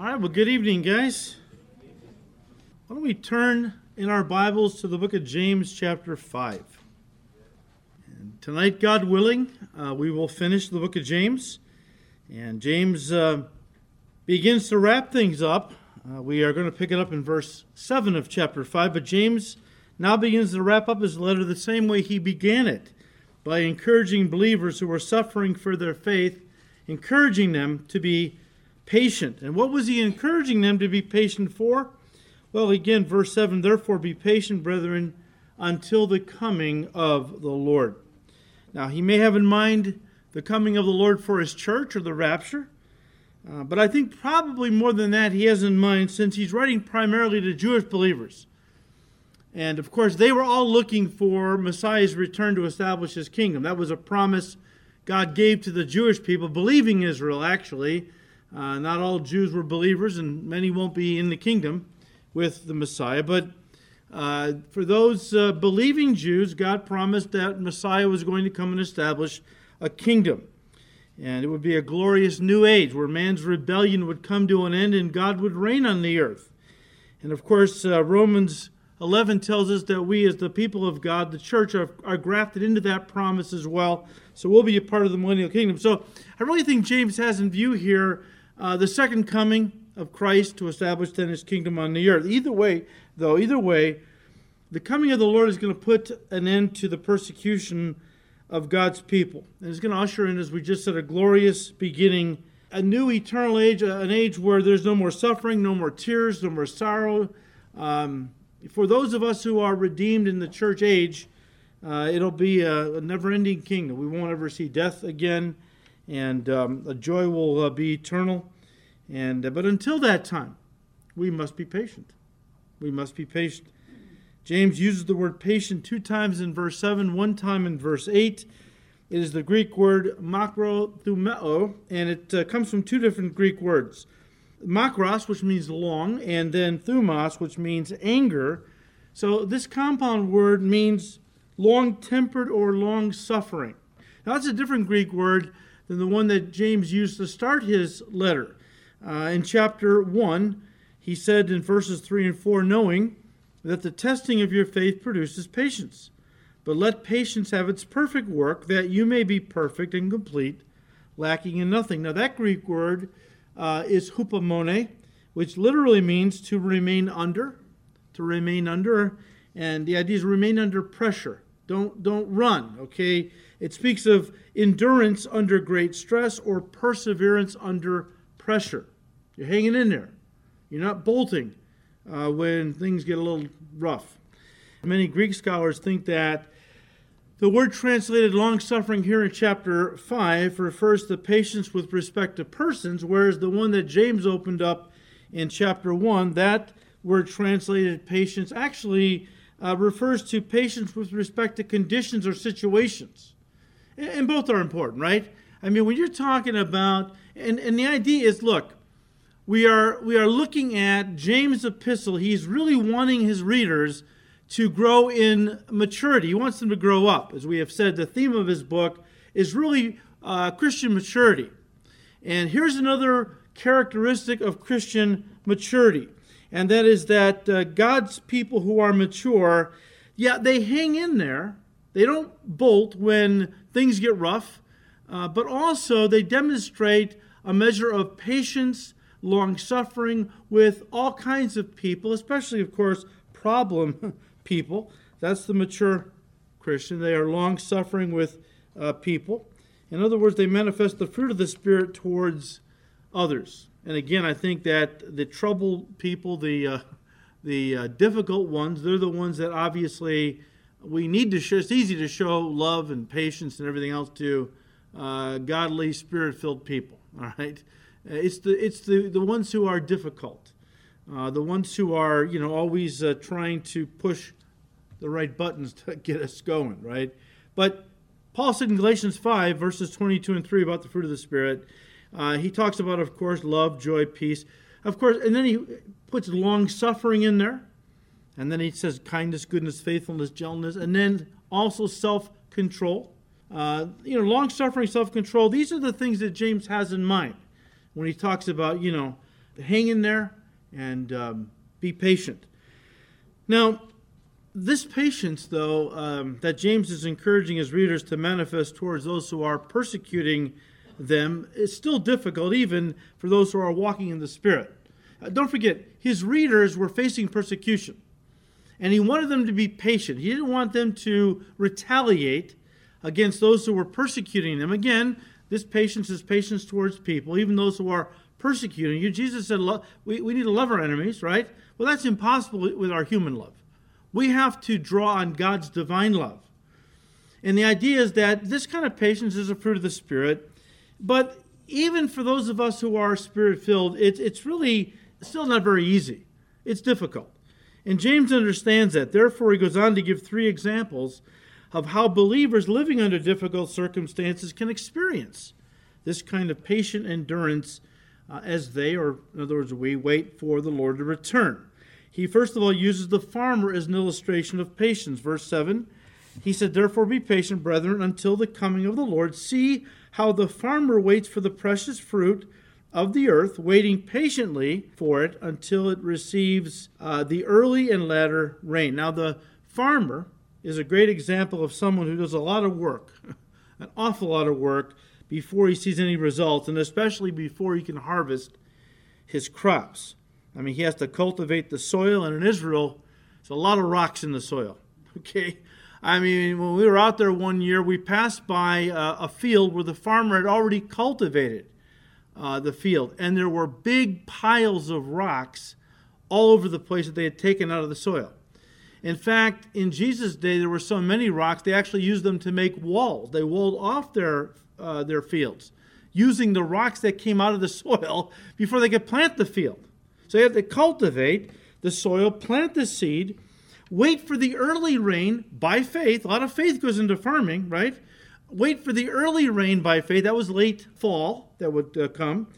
All right, well, good evening, guys. Why don't we turn in our Bibles to the book of James, chapter 5. And tonight, God willing, uh, we will finish the book of James. And James uh, begins to wrap things up. Uh, we are going to pick it up in verse 7 of chapter 5. But James now begins to wrap up his letter the same way he began it by encouraging believers who are suffering for their faith, encouraging them to be patient. And what was he encouraging them to be patient for? Well, again, verse 7 Therefore be patient, brethren, until the coming of the Lord. Now, he may have in mind the coming of the Lord for his church or the rapture, uh, but I think probably more than that, he has in mind since he's writing primarily to Jewish believers. And of course, they were all looking for Messiah's return to establish his kingdom. That was a promise God gave to the Jewish people, believing Israel, actually. Uh, not all Jews were believers, and many won't be in the kingdom with the Messiah. But uh, for those uh, believing Jews, God promised that Messiah was going to come and establish a kingdom. And it would be a glorious new age where man's rebellion would come to an end and God would reign on the earth. And of course, uh, Romans 11 tells us that we, as the people of God, the church, are, are grafted into that promise as well. So we'll be a part of the millennial kingdom. So I really think James has in view here uh, the second coming of Christ to establish then his kingdom on the earth. Either way, though, either way, the coming of the Lord is going to put an end to the persecution of God's people. And it's going to usher in, as we just said, a glorious beginning, a new eternal age, an age where there's no more suffering, no more tears, no more sorrow. Um, for those of us who are redeemed in the church age, uh, it'll be a, a never ending kingdom. We won't ever see death again and um, the joy will uh, be eternal. And uh, but until that time, we must be patient. We must be patient. James uses the word patient two times in verse 7, one time in verse 8. It is the Greek word makrothumeo, and it uh, comes from two different Greek words. Makros, which means long, and then thumos, which means anger. So this compound word means long tempered or long suffering. Now, that's a different Greek word than the one that James used to start his letter. Uh, in chapter 1, he said in verses 3 and 4 knowing that the testing of your faith produces patience. But let patience have its perfect work, that you may be perfect and complete, lacking in nothing. Now, that Greek word uh, is hupomone, which literally means to remain under, to remain under, and the idea is remain under pressure. Don't don't run, okay? It speaks of endurance under great stress or perseverance under pressure. You're hanging in there. You're not bolting uh, when things get a little rough. Many Greek scholars think that the word translated long suffering here in chapter 5 refers to patience with respect to persons, whereas the one that James opened up in chapter 1, that word translated patience actually uh, refers to patience with respect to conditions or situations and both are important, right? I mean, when you're talking about, and, and the idea is, look, we are we are looking at James' epistle. He's really wanting his readers to grow in maturity. He wants them to grow up. As we have said, the theme of his book is really uh, Christian maturity. And here's another characteristic of Christian maturity, and that is that uh, God's people who are mature, yeah, they hang in there. They don't bolt when things get rough, uh, but also they demonstrate a measure of patience, long suffering with all kinds of people, especially, of course, problem people. That's the mature Christian. They are long suffering with uh, people. In other words, they manifest the fruit of the Spirit towards others. And again, I think that the troubled people, the uh, the uh, difficult ones, they're the ones that obviously we need to show, it's easy to show love and patience and everything else to uh, godly, spirit filled people. All right? It's the, it's the, the ones who are difficult, uh, the ones who are, you know, always uh, trying to push the right buttons to get us going, right? But Paul said in Galatians 5, verses 22 and 3 about the fruit of the Spirit, uh, he talks about, of course, love, joy, peace. Of course, and then he puts long suffering in there. And then he says kindness, goodness, faithfulness, gentleness, and then also self control. Uh, you know, long suffering, self control. These are the things that James has in mind when he talks about, you know, hang in there and um, be patient. Now, this patience, though, um, that James is encouraging his readers to manifest towards those who are persecuting them, is still difficult, even for those who are walking in the Spirit. Uh, don't forget, his readers were facing persecution, and he wanted them to be patient. He didn't want them to retaliate against those who were persecuting them. Again, this patience is patience towards people, even those who are persecuting you. Jesus said, we, we need to love our enemies, right? Well, that's impossible with our human love. We have to draw on God's divine love. And the idea is that this kind of patience is a fruit of the Spirit. But even for those of us who are spirit filled, it's, it's really still not very easy. It's difficult. And James understands that. Therefore, he goes on to give three examples of how believers living under difficult circumstances can experience this kind of patient endurance uh, as they, or in other words, we wait for the Lord to return. He first of all uses the farmer as an illustration of patience. Verse 7 he said, Therefore be patient, brethren, until the coming of the Lord. See how the farmer waits for the precious fruit of the earth, waiting patiently for it until it receives uh, the early and latter rain. Now, the farmer is a great example of someone who does a lot of work, an awful lot of work, before he sees any results, and especially before he can harvest his crops. I mean, he has to cultivate the soil, and in Israel, there's a lot of rocks in the soil. Okay? I mean, when we were out there one year, we passed by uh, a field where the farmer had already cultivated uh, the field, and there were big piles of rocks all over the place that they had taken out of the soil. In fact, in Jesus' day, there were so many rocks, they actually used them to make walls. They walled off their, uh, their fields using the rocks that came out of the soil before they could plant the field. So you have to cultivate the soil, plant the seed, wait for the early rain by faith. A lot of faith goes into farming, right? Wait for the early rain by faith. That was late fall that would uh, come.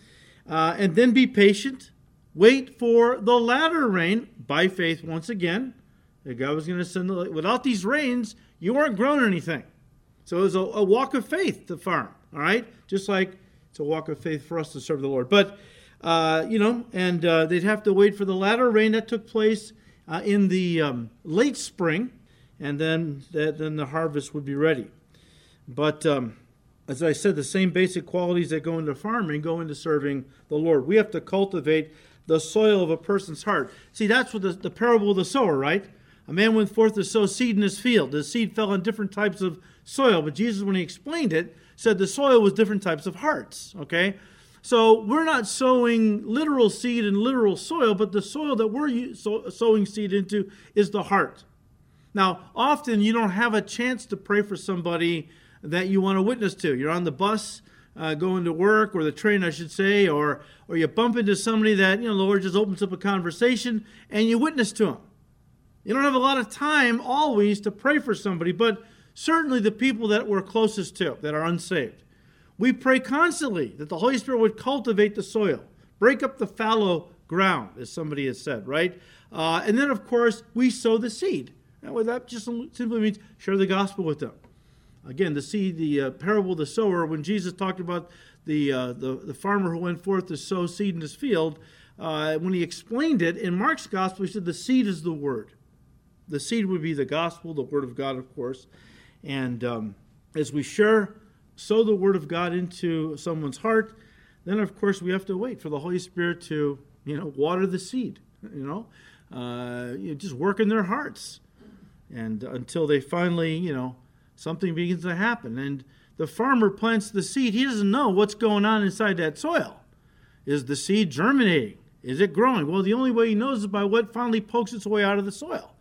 Uh, and then be patient. Wait for the latter rain by faith once again. That God was going to send the, without these rains, you weren't growing anything. So it was a, a walk of faith to farm, all right? Just like it's a walk of faith for us to serve the Lord. But uh, you know, and uh, they'd have to wait for the latter rain that took place uh, in the um, late spring, and then the, then the harvest would be ready. But um, as I said, the same basic qualities that go into farming go into serving the Lord. We have to cultivate the soil of a person's heart. See, that's what the, the parable of the sower, right? A man went forth to sow seed in his field. The seed fell on different types of soil, but Jesus, when he explained it, said the soil was different types of hearts. Okay, so we're not sowing literal seed in literal soil, but the soil that we're sowing seed into is the heart. Now, often you don't have a chance to pray for somebody that you want to witness to. You're on the bus uh, going to work, or the train, I should say, or or you bump into somebody that you know the Lord just opens up a conversation and you witness to them. You don't have a lot of time always to pray for somebody, but certainly the people that we're closest to that are unsaved. We pray constantly that the Holy Spirit would cultivate the soil, break up the fallow ground, as somebody has said, right? Uh, and then, of course, we sow the seed. That just simply means share the gospel with them. Again, to see the uh, parable of the sower, when Jesus talked about the, uh, the, the farmer who went forth to sow seed in his field, uh, when he explained it in Mark's gospel, he said the seed is the word. The seed would be the gospel, the word of God, of course. And um, as we share sow the word of God into someone's heart, then of course we have to wait for the Holy Spirit to, you know, water the seed, you know, uh, you know just work in their hearts, and until they finally, you know, something begins to happen. And the farmer plants the seed; he doesn't know what's going on inside that soil. Is the seed germinating? Is it growing? Well, the only way he knows is by what finally pokes its way out of the soil.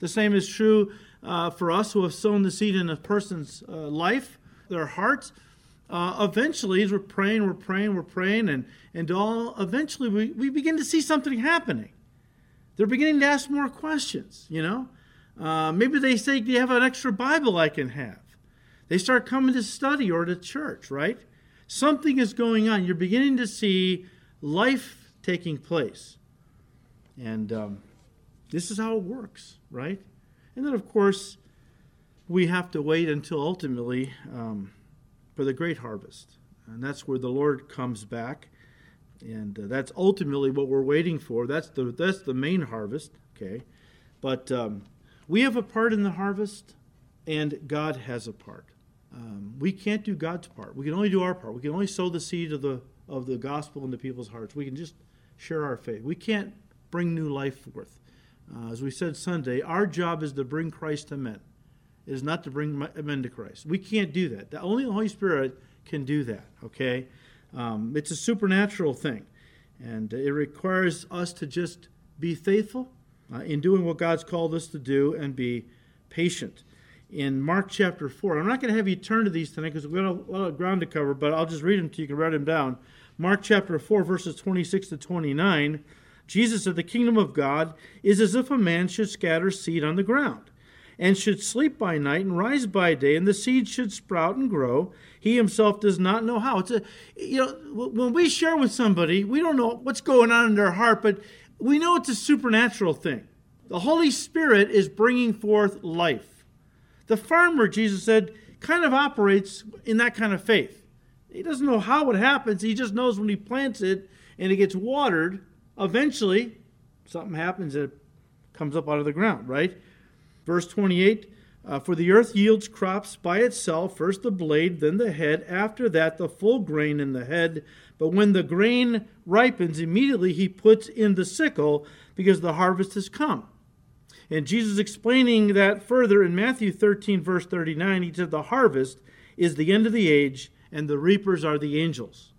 The same is true uh, for us who have sown the seed in a person's uh, life their hearts. Uh, eventually, as we're praying, we're praying, we're praying, and, and all eventually we, we begin to see something happening. They're beginning to ask more questions, you know. Uh, maybe they say, Do you have an extra Bible I can have? They start coming to study or to church, right? Something is going on. You're beginning to see life taking place. And um, this is how it works, right? And then, of course, we have to wait until ultimately um, for the great harvest. And that's where the Lord comes back and uh, that's ultimately what we're waiting for. That's the that's the main harvest. Okay, but um, we have a part in the harvest, and God has a part. Um, we can't do God's part. We can only do our part. We can only sow the seed of the of the gospel into people's hearts. We can just share our faith. We can't bring new life forth. Uh, as we said Sunday, our job is to bring Christ to men. It is not to bring men to Christ. We can't do that. The, only the Holy Spirit can do that. Okay, um, it's a supernatural thing, and it requires us to just be faithful uh, in doing what God's called us to do and be patient. In Mark chapter 4, I'm not going to have you turn to these tonight because we've got a lot of ground to cover, but I'll just read them to you. You can write them down. Mark chapter 4, verses 26 to 29. Jesus said, The kingdom of God is as if a man should scatter seed on the ground, and should sleep by night and rise by day, and the seed should sprout and grow. He himself does not know how. It's a, you know, when we share with somebody, we don't know what's going on in their heart, but we know it's a supernatural thing. The Holy Spirit is bringing forth life. The farmer, Jesus said, kind of operates in that kind of faith. He doesn't know how it happens. He just knows when he plants it and it gets watered, eventually something happens that comes up out of the ground, right? Verse 28 uh, For the earth yields crops by itself, first the blade, then the head, after that the full grain in the head. But when the grain ripens, immediately he puts in the sickle because the harvest has come. And Jesus explaining that further in Matthew 13, verse 39, he said, The harvest is the end of the age, and the reapers are the angels.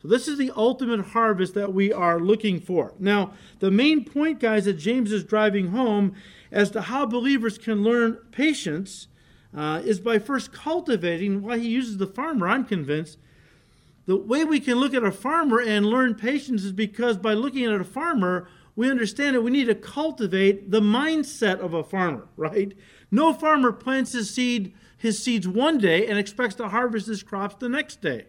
So, this is the ultimate harvest that we are looking for. Now, the main point, guys, that James is driving home as to how believers can learn patience uh, is by first cultivating why he uses the farmer, I'm convinced, the way we can look at a farmer and learn patience is because by looking at a farmer, we understand that we need to cultivate the mindset of a farmer, right? No farmer plants his seed his seeds one day and expects to harvest his crops the next day.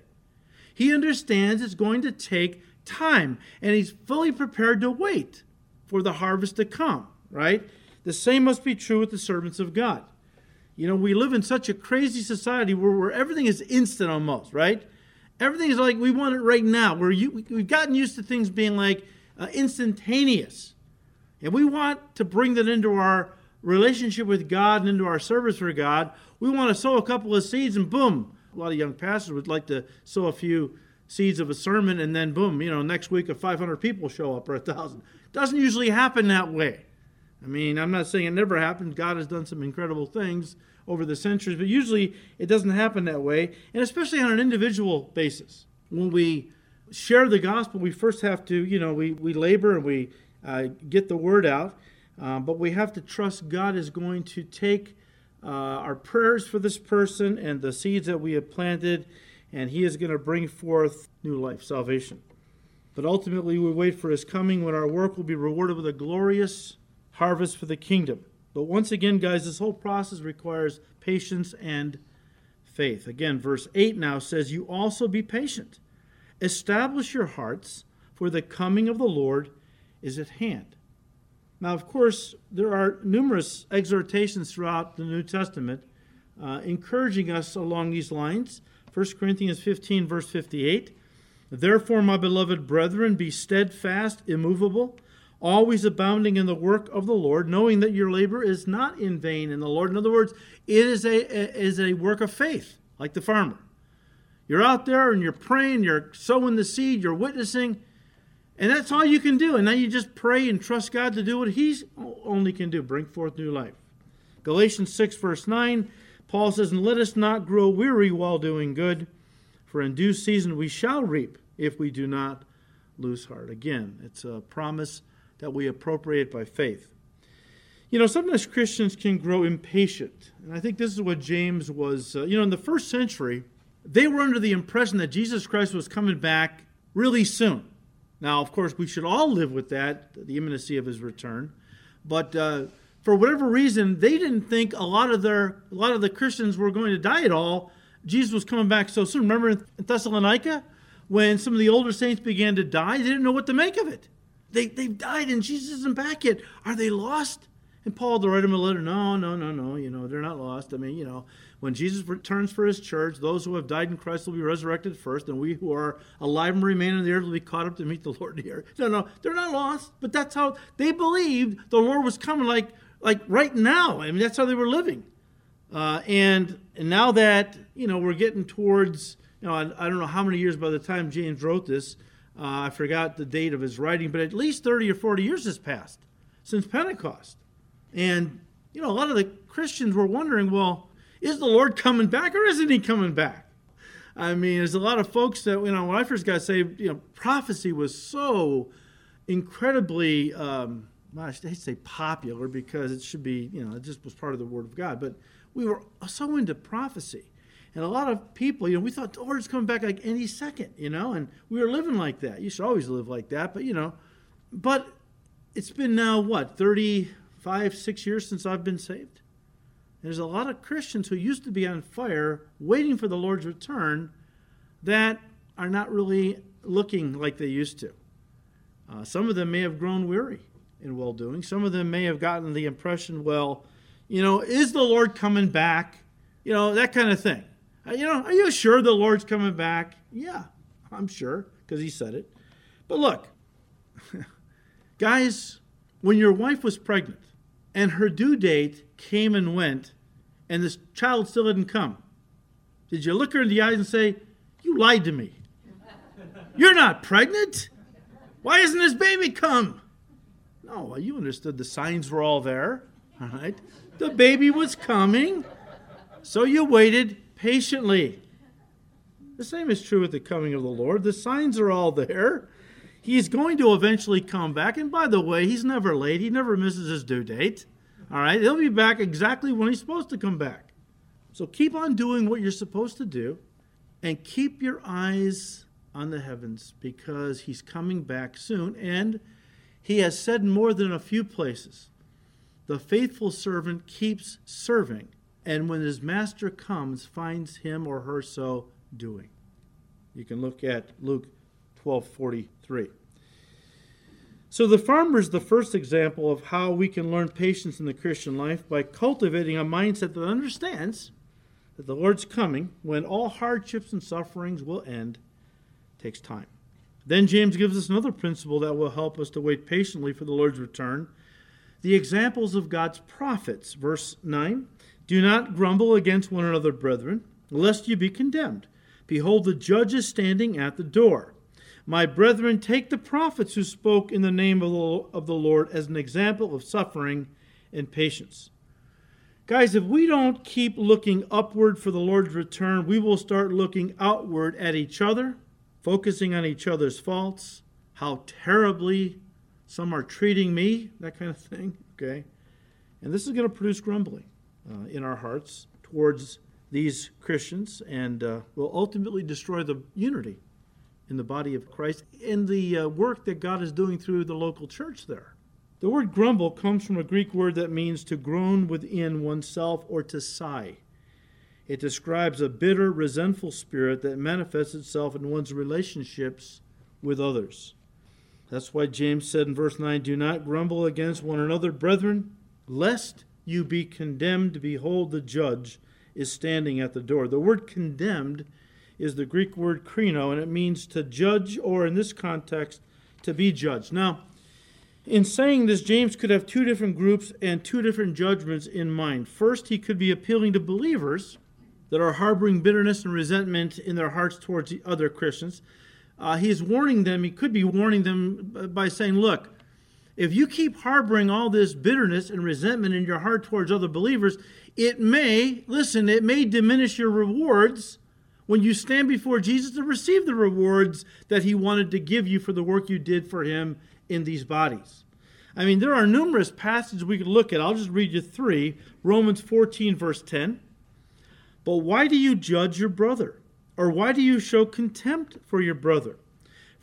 He understands it's going to take time and he's fully prepared to wait for the harvest to come, right? The same must be true with the servants of God. You know, we live in such a crazy society where, where everything is instant almost, right? Everything is like we want it right now. Where you, we've gotten used to things being like uh, instantaneous. And we want to bring that into our relationship with God and into our service for God. We want to sow a couple of seeds and boom. A lot of young pastors would like to sow a few seeds of a sermon and then boom, you know, next week if 500 people show up or a 1,000. Doesn't usually happen that way. I mean, I'm not saying it never happens. God has done some incredible things over the centuries, but usually it doesn't happen that way, and especially on an individual basis. When we share the gospel, we first have to, you know, we, we labor and we uh, get the word out, um, but we have to trust God is going to take uh, our prayers for this person and the seeds that we have planted, and He is going to bring forth new life, salvation. But ultimately, we wait for His coming when our work will be rewarded with a glorious harvest for the kingdom. But once again, guys, this whole process requires patience and faith. Again, verse 8 now says, You also be patient. Establish your hearts, for the coming of the Lord is at hand. Now, of course, there are numerous exhortations throughout the New Testament uh, encouraging us along these lines. 1 Corinthians 15, verse 58. Therefore, my beloved brethren, be steadfast, immovable always abounding in the work of the Lord, knowing that your labor is not in vain in the Lord. In other words, it is a, is a work of faith, like the farmer. You're out there and you're praying, you're sowing the seed, you're witnessing, and that's all you can do. And now you just pray and trust God to do what He only can do bring forth new life. Galatians 6, verse 9, Paul says, And let us not grow weary while doing good, for in due season we shall reap if we do not lose heart. Again, it's a promise that we appropriate by faith. You know, sometimes Christians can grow impatient. And I think this is what James was. Uh, you know, in the first century, they were under the impression that Jesus Christ was coming back really soon. Now, of course, we should all live with that, the imminency of his return. But uh, for whatever reason, they didn't think a lot of their a lot of the Christians were going to die at all. Jesus was coming back so soon. Remember in Thessalonica, when some of the older saints began to die, they didn't know what to make of it. They, they've died and Jesus isn't back yet. Are they lost? And Paul to write them a letter, no, no, no, no, you know, they're not lost. I mean, you know, when Jesus returns for his church, those who have died in Christ will be resurrected first, and we who are alive and remain in the earth will be caught up to meet the Lord here. No, no, they're not lost, but that's how they believed the Lord was coming like like right now. I mean, that's how they were living. Uh, and, and now that, you know, we're getting towards, you know, I, I don't know how many years by the time James wrote this, uh, I forgot the date of his writing, but at least 30 or 40 years has passed since Pentecost. And, you know, a lot of the Christians were wondering, well, is the Lord coming back or isn't he coming back? I mean, there's a lot of folks that, you know, when I first got saved, you know, prophecy was so incredibly, um, well, I to say popular because it should be, you know, it just was part of the Word of God. But we were so into prophecy. And a lot of people, you know, we thought the Lord's coming back like any second, you know, and we were living like that. You should always live like that, but, you know, but it's been now, what, 35, six years since I've been saved? There's a lot of Christians who used to be on fire waiting for the Lord's return that are not really looking like they used to. Uh, some of them may have grown weary in well doing. Some of them may have gotten the impression, well, you know, is the Lord coming back? You know, that kind of thing. You know, are you sure the Lord's coming back? Yeah, I'm sure because he said it. But look, guys, when your wife was pregnant and her due date came and went and this child still didn't come, did you look her in the eyes and say, You lied to me? You're not pregnant? Why hasn't this baby come? No, you understood the signs were all there. All right. The baby was coming, so you waited patiently. The same is true with the coming of the Lord. The signs are all there. He's going to eventually come back. And by the way, he's never late, he never misses his due date. All right, he'll be back exactly when he's supposed to come back. So keep on doing what you're supposed to do and keep your eyes on the heavens because he's coming back soon. And he has said more than a few places the faithful servant keeps serving, and when his master comes, finds him or her so doing. You can look at Luke 12:43. So the farmer is the first example of how we can learn patience in the Christian life by cultivating a mindset that understands that the Lord's coming, when all hardships and sufferings will end, takes time. Then James gives us another principle that will help us to wait patiently for the Lord's return the examples of God's prophets. Verse 9 Do not grumble against one another, brethren, lest you be condemned. Behold, the judge is standing at the door. My brethren, take the prophets who spoke in the name of the Lord as an example of suffering and patience. Guys, if we don't keep looking upward for the Lord's return, we will start looking outward at each other, focusing on each other's faults, how terribly some are treating me, that kind of thing, okay? And this is going to produce grumbling uh, in our hearts towards these Christians and uh, will ultimately destroy the unity in the body of Christ and the uh, work that God is doing through the local church there. The word grumble comes from a Greek word that means to groan within oneself or to sigh. It describes a bitter, resentful spirit that manifests itself in one's relationships with others. That's why James said in verse 9, Do not grumble against one another, brethren, lest you be condemned. Behold, the judge is standing at the door. The word condemned is the Greek word krino, and it means to judge, or in this context, to be judged. Now, in saying this, James could have two different groups and two different judgments in mind. First, he could be appealing to believers that are harboring bitterness and resentment in their hearts towards the other Christians uh, he's warning them, he could be warning them by saying, Look, if you keep harboring all this bitterness and resentment in your heart towards other believers, it may, listen, it may diminish your rewards when you stand before Jesus to receive the rewards that he wanted to give you for the work you did for him in these bodies. I mean, there are numerous passages we could look at. I'll just read you three Romans 14, verse 10. But why do you judge your brother? Or why do you show contempt for your brother?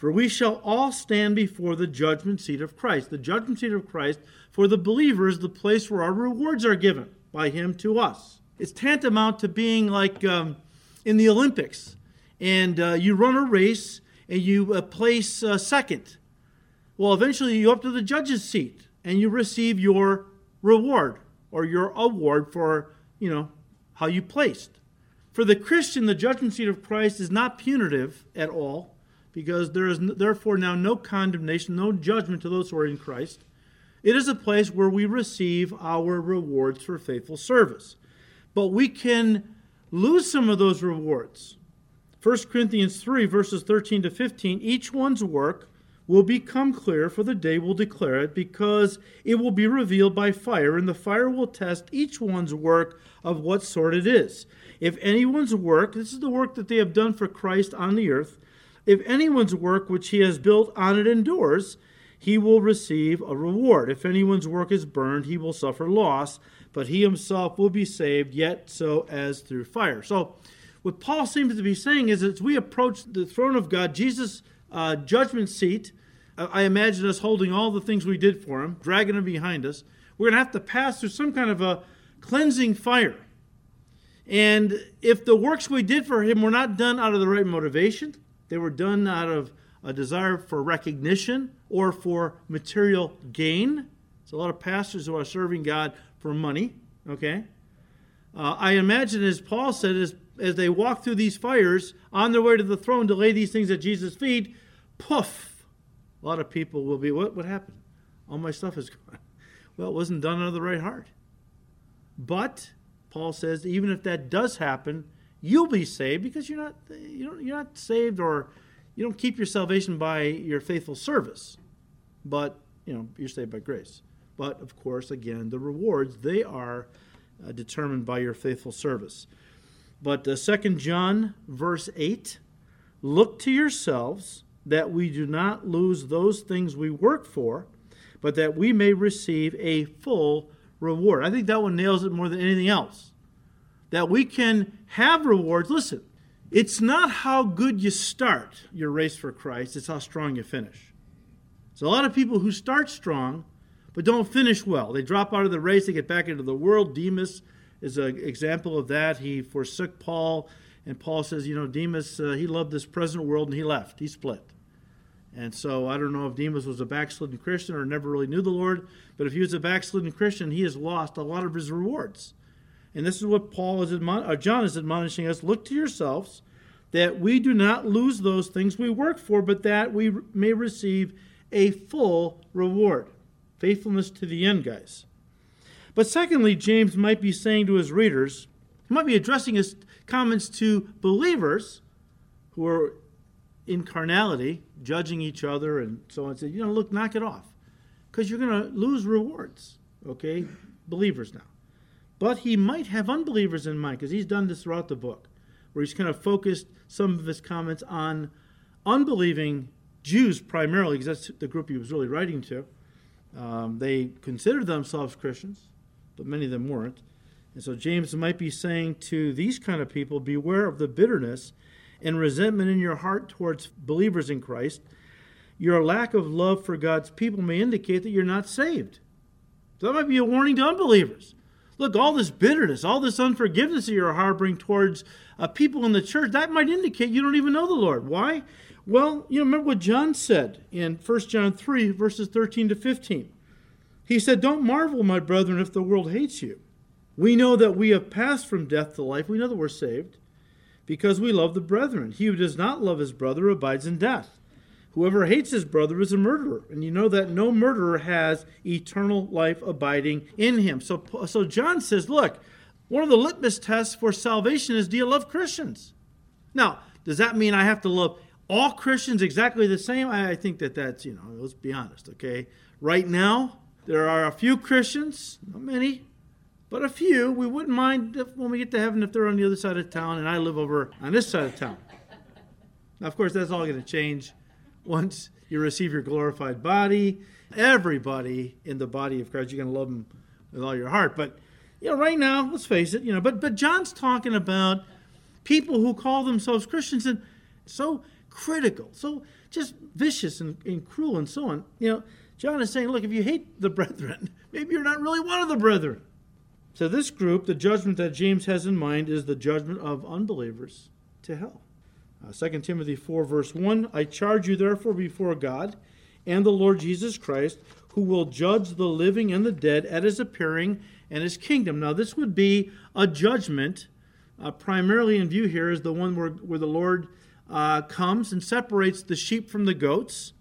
For we shall all stand before the judgment seat of Christ. The judgment seat of Christ for the believer is the place where our rewards are given by Him to us. It's tantamount to being like um, in the Olympics, and uh, you run a race and you uh, place uh, second. Well, eventually you go up to the judge's seat and you receive your reward or your award for, you know, how you placed. For the Christian, the judgment seat of Christ is not punitive at all, because there is therefore now no condemnation, no judgment to those who are in Christ. It is a place where we receive our rewards for faithful service. But we can lose some of those rewards. 1 Corinthians 3, verses 13 to 15 each one's work will become clear, for the day will declare it, because it will be revealed by fire, and the fire will test each one's work of what sort it is. If anyone's work, this is the work that they have done for Christ on the earth, if anyone's work which he has built on it endures, he will receive a reward. If anyone's work is burned, he will suffer loss, but he himself will be saved, yet so as through fire. So, what Paul seems to be saying is as we approach the throne of God, Jesus' uh, judgment seat, I imagine us holding all the things we did for him, dragging them behind us. We're going to have to pass through some kind of a cleansing fire. And if the works we did for him were not done out of the right motivation, they were done out of a desire for recognition or for material gain. It's a lot of pastors who are serving God for money, okay? Uh, I imagine, as Paul said, as, as they walk through these fires on their way to the throne to lay these things at Jesus' feet, poof, a lot of people will be, what, what happened? All my stuff is gone. Well, it wasn't done out of the right heart. But Paul says, even if that does happen, you'll be saved because you're not you don't, you're not saved or you don't keep your salvation by your faithful service, but you know you're saved by grace. But of course, again, the rewards they are uh, determined by your faithful service. But uh, Second John verse eight, look to yourselves that we do not lose those things we work for, but that we may receive a full reward. I think that one nails it more than anything else. That we can have rewards. Listen, it's not how good you start your race for Christ, it's how strong you finish. So a lot of people who start strong but don't finish well. They drop out of the race, they get back into the world. Demas is an example of that. He forsook Paul, and Paul says, you know, Demas, uh, he loved this present world and he left. He split. And so I don't know if Demas was a backslidden Christian or never really knew the Lord, but if he was a backslidden Christian, he has lost a lot of his rewards. And this is what Paul is admon- uh, John is admonishing us: look to yourselves that we do not lose those things we work for, but that we may receive a full reward. Faithfulness to the end, guys. But secondly, James might be saying to his readers, he might be addressing his comments to believers who are in carnality, judging each other and so on, say, you know, look, knock it off. Because you're going to lose rewards, okay? Believers now. But he might have unbelievers in mind, because he's done this throughout the book, where he's kind of focused some of his comments on unbelieving Jews primarily, because that's the group he was really writing to. Um, they considered themselves Christians, but many of them weren't. And so James might be saying to these kind of people, beware of the bitterness and resentment in your heart towards believers in Christ, your lack of love for God's people may indicate that you're not saved. So that might be a warning to unbelievers. Look, all this bitterness, all this unforgiveness that you're harboring towards uh, people in the church, that might indicate you don't even know the Lord. Why? Well, you know, remember what John said in 1 John 3, verses 13 to 15. He said, Don't marvel, my brethren, if the world hates you. We know that we have passed from death to life. We know that we're saved because we love the brethren. He who does not love his brother abides in death. Whoever hates his brother is a murderer, and you know that no murderer has eternal life abiding in him. So, so John says, look, one of the litmus tests for salvation is do you love Christians? Now, does that mean I have to love all Christians exactly the same? I think that that's, you know, let's be honest, okay? Right now, there are a few Christians, not many, but a few, we wouldn't mind if, when we get to heaven if they're on the other side of town and I live over on this side of town. Now, of course, that's all going to change once you receive your glorified body. Everybody in the body of Christ, you're going to love them with all your heart. But you know, right now, let's face it, you know, but but John's talking about people who call themselves Christians and so critical, so just vicious and, and cruel and so on. You know, John is saying, look, if you hate the brethren, maybe you're not really one of the brethren. So, this group, the judgment that James has in mind is the judgment of unbelievers to hell. Uh, 2 Timothy 4, verse 1 I charge you therefore before God and the Lord Jesus Christ, who will judge the living and the dead at his appearing and his kingdom. Now, this would be a judgment, uh, primarily in view here is the one where, where the Lord uh, comes and separates the sheep from the goats.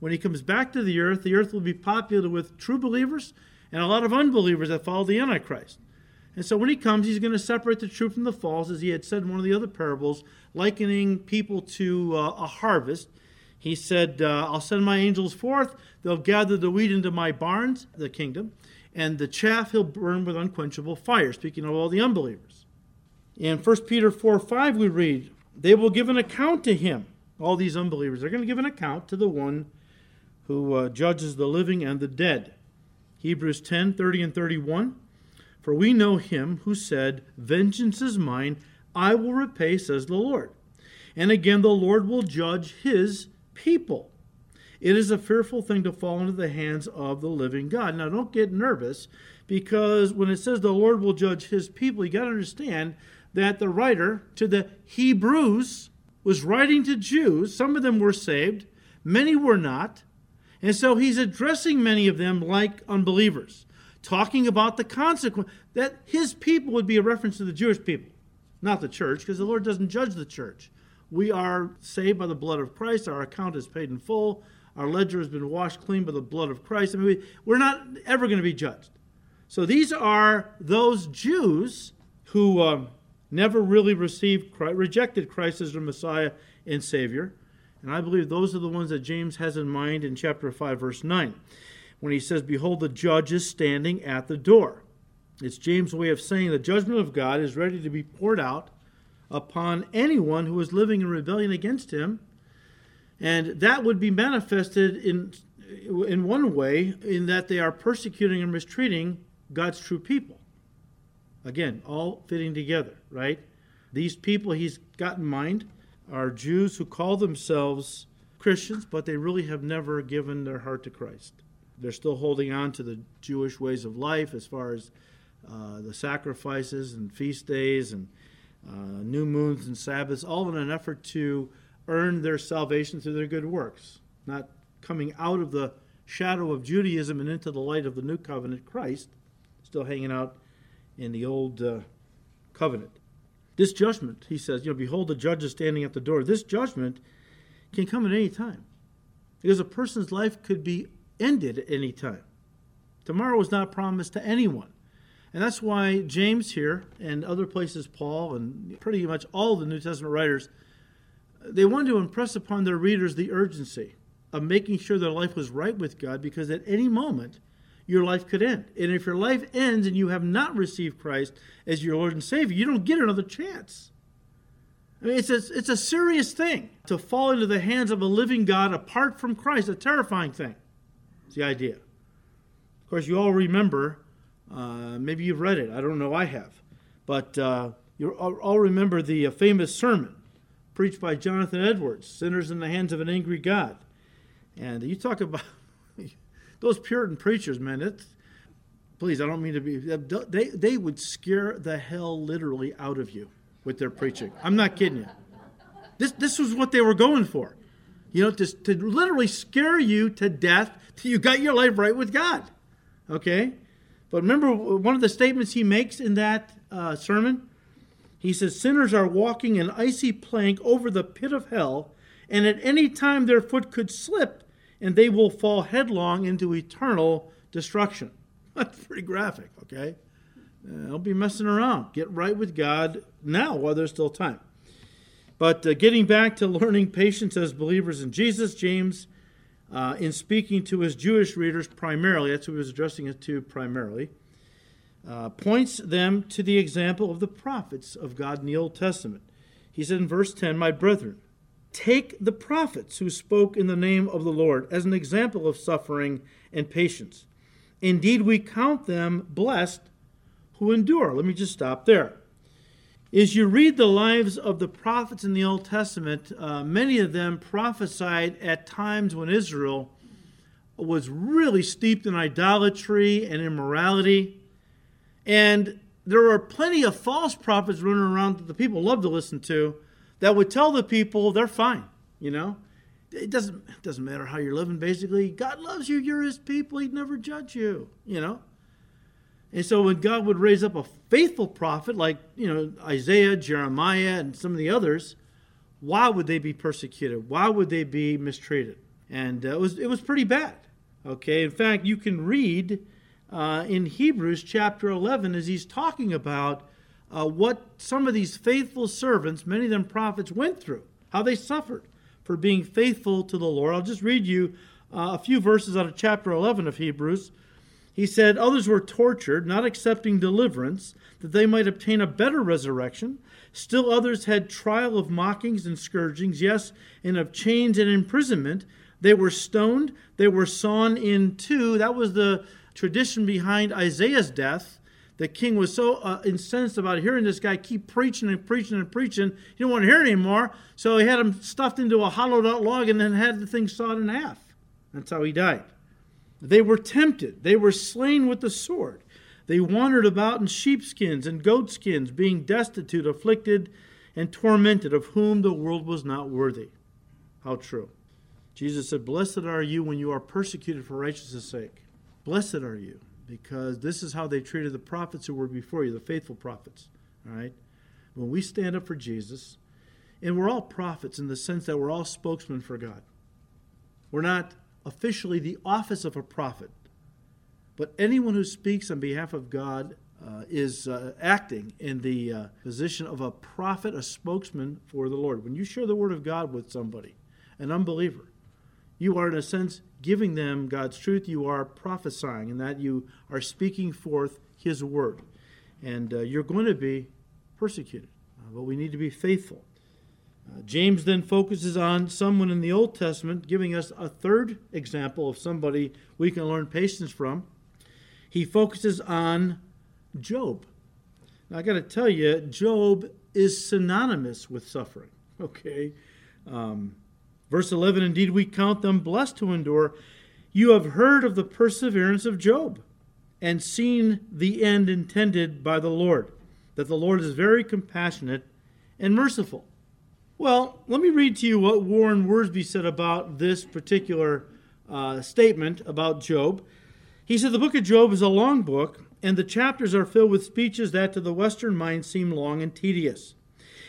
When he comes back to the earth, the earth will be populated with true believers and a lot of unbelievers that follow the Antichrist. And so when he comes, he's going to separate the true from the false, as he had said in one of the other parables, likening people to uh, a harvest. He said, uh, I'll send my angels forth. They'll gather the wheat into my barns, the kingdom, and the chaff he'll burn with unquenchable fire, speaking of all the unbelievers. In 1 Peter 4 5, we read, They will give an account to him. All these unbelievers, they're going to give an account to the one who uh, judges the living and the dead. Hebrews 10 30 and 31. For we know him who said, Vengeance is mine, I will repay, says the Lord. And again, the Lord will judge his people. It is a fearful thing to fall into the hands of the living God. Now, don't get nervous because when it says the Lord will judge his people, you got to understand that the writer to the Hebrews was writing to Jews. Some of them were saved, many were not. And so he's addressing many of them like unbelievers talking about the consequence that his people would be a reference to the Jewish people, not the church, because the Lord doesn't judge the church. We are saved by the blood of Christ. Our account is paid in full. Our ledger has been washed clean by the blood of Christ. I mean, we, are not ever going to be judged. So these are those Jews who um, never really received Christ, rejected Christ as their Messiah and Savior. And I believe those are the ones that James has in mind in chapter 5, verse 9 when he says, Behold, the judge is standing at the door. It's James' way of saying the judgment of God is ready to be poured out upon anyone who is living in rebellion against him. And that would be manifested in, in one way, in that they are persecuting and mistreating God's true people. Again, all fitting together, right? These people he's got in mind are Jews who call themselves Christians, but they really have never given their heart to Christ they're still holding on to the Jewish ways of life as far as uh, the sacrifices and feast days and uh, new moons and Sabbaths, all in an effort to earn their salvation through their good works, not coming out of the shadow of Judaism and into the light of the new covenant, Christ, still hanging out in the old uh, covenant. This judgment, he says, you know, behold, the judge is standing at the door. This judgment can come at any time. Because a person's life could be ended at any time. Tomorrow is not promised to anyone. And that's why James here and other places, Paul and pretty much all the New Testament writers, they wanted to impress upon their readers the urgency of making sure their life was right with God because at any moment your life could end. And if your life ends and you have not received Christ as your Lord and Savior, you don't get another chance. I mean, it's a, it's a serious thing to fall into the hands of a living God apart from Christ, a terrifying thing. It's the idea. Of course, you all remember, uh, maybe you've read it. I don't know, I have. But uh, you all remember the uh, famous sermon preached by Jonathan Edwards Sinners in the Hands of an Angry God. And you talk about those Puritan preachers, man. It's, please, I don't mean to be. They, they would scare the hell literally out of you with their preaching. I'm not kidding you. This, this was what they were going for. You know, to, to literally scare you to death till you got your life right with God. Okay? But remember one of the statements he makes in that uh, sermon? He says, Sinners are walking an icy plank over the pit of hell, and at any time their foot could slip, and they will fall headlong into eternal destruction. That's pretty graphic, okay? Uh, don't be messing around. Get right with God now while there's still time. But uh, getting back to learning patience as believers in Jesus, James, uh, in speaking to his Jewish readers primarily, that's who he was addressing it to primarily, uh, points them to the example of the prophets of God in the Old Testament. He said in verse 10, My brethren, take the prophets who spoke in the name of the Lord as an example of suffering and patience. Indeed, we count them blessed who endure. Let me just stop there is you read the lives of the prophets in the Old Testament, uh, many of them prophesied at times when Israel was really steeped in idolatry and immorality. And there were plenty of false prophets running around that the people loved to listen to that would tell the people they're fine, you know. it doesn't it doesn't matter how you're living. Basically, God loves you. You're His people. He'd never judge you. You know. And so when God would raise up a faithful prophet like you know Isaiah, Jeremiah, and some of the others, why would they be persecuted? Why would they be mistreated? And uh, it was it was pretty bad. Okay. In fact, you can read uh, in Hebrews chapter 11 as he's talking about uh, what some of these faithful servants, many of them prophets, went through, how they suffered for being faithful to the Lord. I'll just read you uh, a few verses out of chapter 11 of Hebrews. He said, Others were tortured, not accepting deliverance, that they might obtain a better resurrection. Still others had trial of mockings and scourgings, yes, and of chains and imprisonment. They were stoned, they were sawn in two. That was the tradition behind Isaiah's death. The king was so uh, incensed about hearing this guy keep preaching and preaching and preaching. He didn't want to hear anymore, so he had him stuffed into a hollowed out log and then had the thing sawed in half. That's how he died. They were tempted. They were slain with the sword. They wandered about in sheepskins and goatskins, being destitute, afflicted, and tormented, of whom the world was not worthy. How true. Jesus said, Blessed are you when you are persecuted for righteousness' sake. Blessed are you, because this is how they treated the prophets who were before you, the faithful prophets. All right? When we stand up for Jesus, and we're all prophets in the sense that we're all spokesmen for God. We're not officially the office of a prophet, but anyone who speaks on behalf of God uh, is uh, acting in the uh, position of a prophet, a spokesman for the Lord. When you share the word of God with somebody, an unbeliever, you are, in a sense, giving them God's truth. You are prophesying, and that you are speaking forth His word. And uh, you're going to be persecuted, uh, but we need to be faithful. Uh, James then focuses on someone in the Old Testament, giving us a third example of somebody we can learn patience from. He focuses on Job. Now, I got to tell you, Job is synonymous with suffering. Okay. Um, Verse 11 Indeed, we count them blessed to endure. You have heard of the perseverance of Job and seen the end intended by the Lord, that the Lord is very compassionate and merciful. Well, let me read to you what Warren Wiersbe said about this particular uh, statement about Job. He said the book of Job is a long book, and the chapters are filled with speeches that to the Western mind seem long and tedious.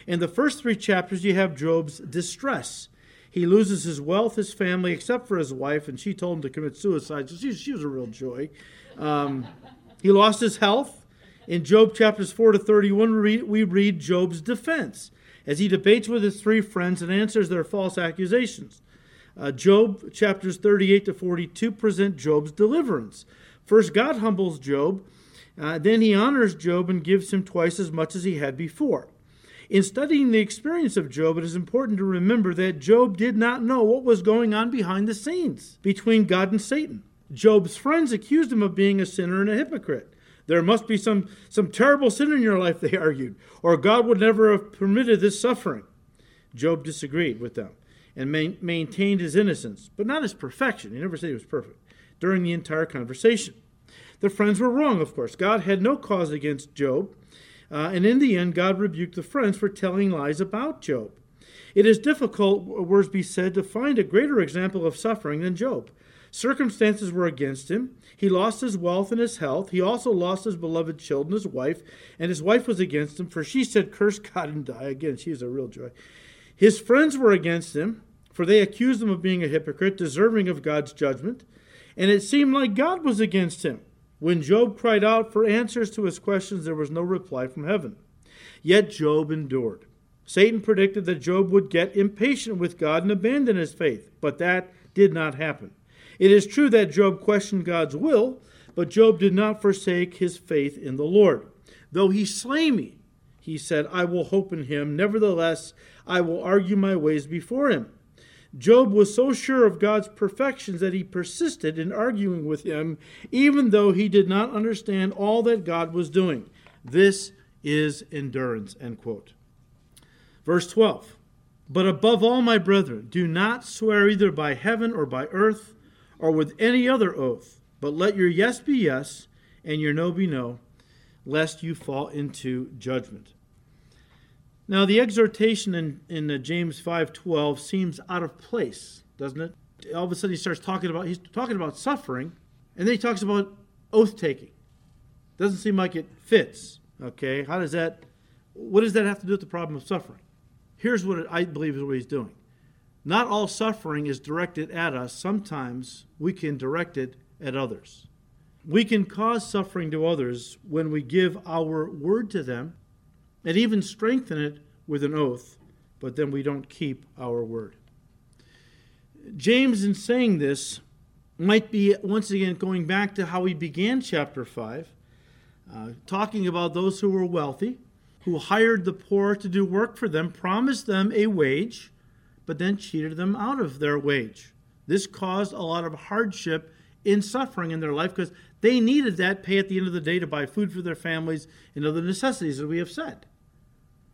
In the first three chapters, you have Job's distress he loses his wealth, his family, except for his wife, and she told him to commit suicide. So she, she was a real joy. Um, he lost his health. In Job chapters 4 to 31, we read Job's defense as he debates with his three friends and answers their false accusations. Uh, Job chapters 38 to 42 present Job's deliverance. First, God humbles Job. Uh, then he honors Job and gives him twice as much as he had before. In studying the experience of Job, it is important to remember that Job did not know what was going on behind the scenes between God and Satan. Job's friends accused him of being a sinner and a hypocrite. There must be some, some terrible sin in your life, they argued, or God would never have permitted this suffering. Job disagreed with them and ma- maintained his innocence, but not his perfection. He never said he was perfect during the entire conversation. The friends were wrong, of course. God had no cause against Job. Uh, and in the end, God rebuked the friends for telling lies about Job. It is difficult, Wiersbe said, to find a greater example of suffering than Job. Circumstances were against him. He lost his wealth and his health. He also lost his beloved children, his wife, and his wife was against him, for she said, Curse God and die. Again, she is a real joy. His friends were against him, for they accused him of being a hypocrite, deserving of God's judgment. And it seemed like God was against him. When Job cried out for answers to his questions, there was no reply from heaven. Yet Job endured. Satan predicted that Job would get impatient with God and abandon his faith, but that did not happen. It is true that Job questioned God's will, but Job did not forsake his faith in the Lord. Though he slay me, he said, I will hope in him. Nevertheless, I will argue my ways before him. Job was so sure of God's perfections that he persisted in arguing with him, even though he did not understand all that God was doing. This is endurance. End quote. Verse 12. But above all, my brethren, do not swear either by heaven or by earth or with any other oath, but let your yes be yes and your no be no, lest you fall into judgment. Now, the exhortation in, in James 5.12 seems out of place doesn't it? All of a sudden he starts talking about he's talking about suffering, and then he talks about oath taking. Doesn't seem like it fits. Okay, how does that? What does that have to do with the problem of suffering? Here's what I believe is what he's doing. Not all suffering is directed at us. Sometimes we can direct it at others. We can cause suffering to others when we give our word to them and even strengthen it with an oath, but then we don't keep our word. James, in saying this, might be once again going back to how he began chapter 5, uh, talking about those who were wealthy, who hired the poor to do work for them, promised them a wage, but then cheated them out of their wage. This caused a lot of hardship in suffering in their life because they needed that pay at the end of the day to buy food for their families and other necessities, as we have said.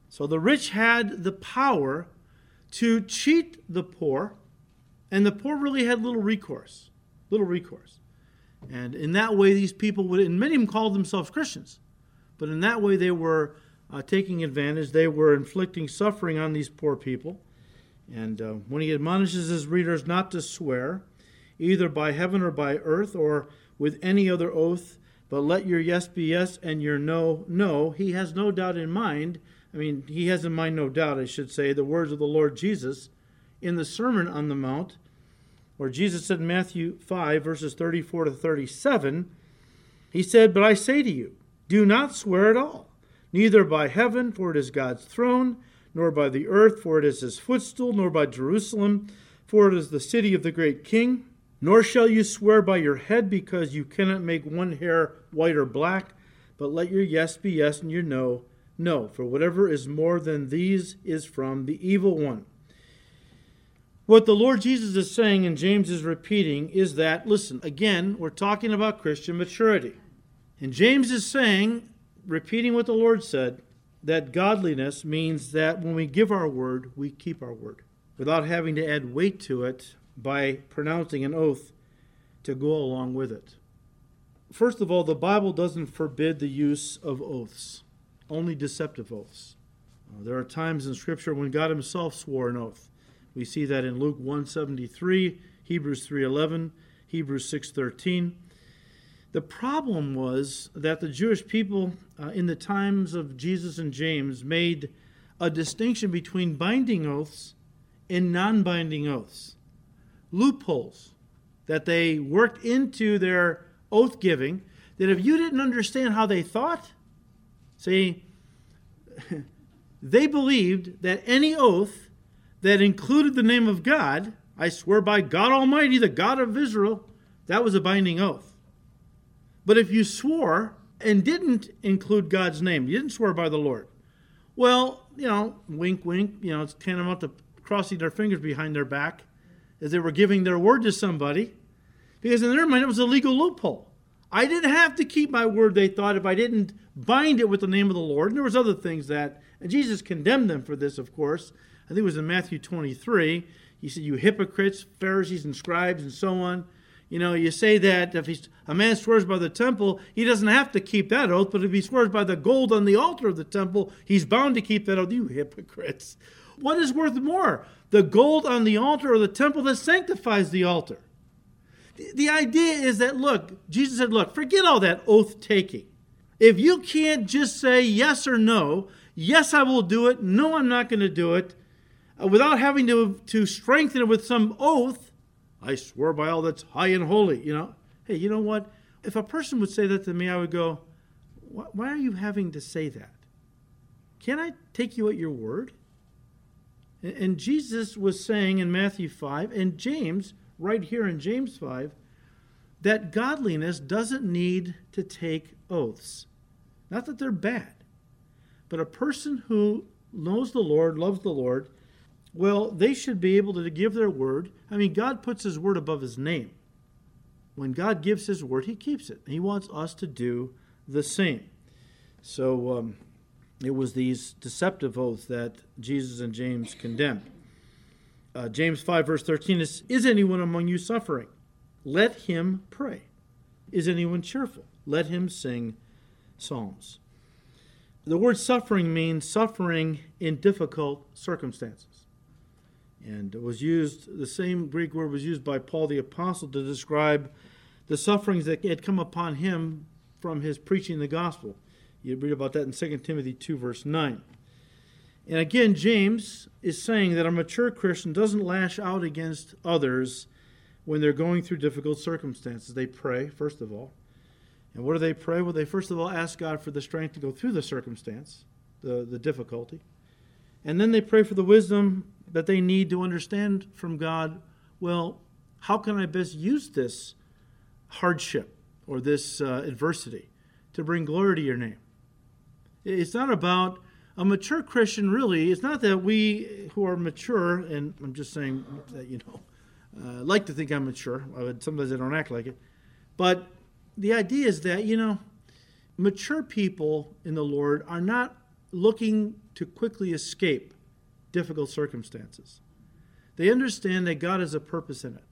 So the rich had the power to cheat the poor, and the poor really had little recourse. Little recourse. And in that way, these people would, and many of them called themselves Christians, but in that way, they were uh, taking advantage. They were inflicting suffering on these poor people. And uh, when he admonishes his readers not to swear, either by heaven or by earth or with any other oath, but let your yes be yes and your no, no. He has no doubt in mind. I mean, he has in mind, no doubt, I should say, the words of the Lord Jesus in the Sermon on the Mount, where Jesus said in Matthew 5, verses 34 to 37, He said, But I say to you, do not swear at all, neither by heaven, for it is God's throne, nor by the earth, for it is his footstool, nor by Jerusalem, for it is the city of the great king nor shall you swear by your head, because you cannot make one hair white or black, but let your yes be yes and your no, no. For whatever is more than these is from the evil one. What the Lord Jesus is saying, and James is repeating, is that, listen, again, we're talking about Christian maturity. And James is saying, repeating what the Lord said, that godliness means that when we give our word, we keep our word without having to add weight to it by pronouncing an oath to go along with it. First of all, the Bible doesn't forbid the use of oaths, only deceptive oaths. Uh, there are times in Scripture when God Himself swore an oath. We see that in Luke 173, Hebrews 3:11, Hebrews 6:13. The problem was that the Jewish people uh, in the times of Jesus and James made a distinction between binding oaths and non-binding oaths loopholes that they worked into their oath giving that if you didn't understand how they thought, see, they believed that any oath that included the name of God, I swear by God Almighty, the God of Israel, that was a binding oath. But if you swore and didn't include God's name, you didn't swear by the Lord, well, you know, wink, wink, you know, it's tantamount to crossing their fingers behind their back as they were giving their word to somebody, because in their mind it was a legal loophole. I didn't have to keep my word, they thought, if I didn't bind it with the name of the Lord. And there was other things that, and Jesus condemned them for this, of course. I think it was in Matthew 23. He said, You hypocrites, Pharisees and scribes, and so on. You know, you say that if he's, a man swears by the temple, he doesn't have to keep that oath, but if he swears by the gold on the altar of the temple, he's bound to keep that oath. You hypocrites. What is worth more, the gold on the altar or the temple that sanctifies the altar? The idea is that, look, Jesus said, look, forget all that oath taking. If you can't just say yes or no, yes, I will do it, no, I'm not going to do it, uh, without having to, to strengthen it with some oath, I swear by all that's high and holy, you know. Hey, you know what? If a person would say that to me, I would go, why are you having to say that? Can I take you at your word? And Jesus was saying in Matthew 5 and James, right here in James 5, that godliness doesn't need to take oaths. Not that they're bad, but a person who knows the Lord, loves the Lord, well, they should be able to give their word. I mean, God puts his word above his name. When God gives his word, he keeps it. He wants us to do the same. So, um, it was these deceptive oaths that Jesus and James condemned. Uh, James 5, verse 13 is Is anyone among you suffering? Let him pray. Is anyone cheerful? Let him sing psalms. The word suffering means suffering in difficult circumstances. And it was used, the same Greek word was used by Paul the Apostle to describe the sufferings that had come upon him from his preaching the gospel. You read about that in 2 Timothy 2, verse 9. And again, James is saying that a mature Christian doesn't lash out against others when they're going through difficult circumstances. They pray, first of all. And what do they pray? Well, they first of all ask God for the strength to go through the circumstance, the, the difficulty. And then they pray for the wisdom that they need to understand from God well, how can I best use this hardship or this uh, adversity to bring glory to your name? It's not about a mature Christian, really. It's not that we who are mature, and I'm just saying that, you know, uh, like to think I'm mature. Sometimes I don't act like it. But the idea is that, you know, mature people in the Lord are not looking to quickly escape difficult circumstances. They understand that God has a purpose in it.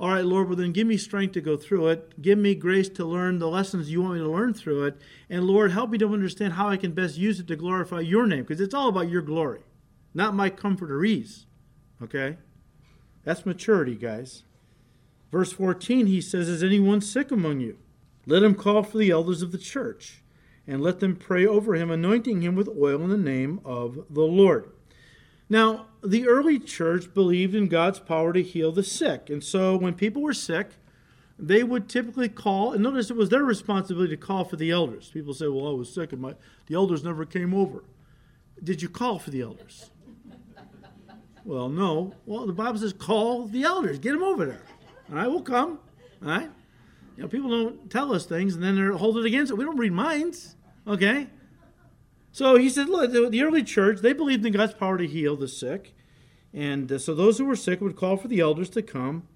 All right, Lord, well, then give me strength to go through it. Give me grace to learn the lessons you want me to learn through it. And Lord, help me to understand how I can best use it to glorify your name, because it's all about your glory, not my comfort or ease. Okay? That's maturity, guys. Verse 14, he says, Is anyone sick among you? Let him call for the elders of the church, and let them pray over him, anointing him with oil in the name of the Lord. Now, the early church believed in God's power to heal the sick. And so when people were sick, they would typically call, and notice it was their responsibility to call for the elders. People say, Well, I was sick and my, the elders never came over. Did you call for the elders? well, no. Well, the Bible says, Call the elders, get them over there. All right, we'll come. All right? You know, people don't tell us things and then they're holding against it. We don't read minds. Okay? So he said, look, the early church, they believed in God's power to heal the sick. And uh, so those who were sick would call for the elders to come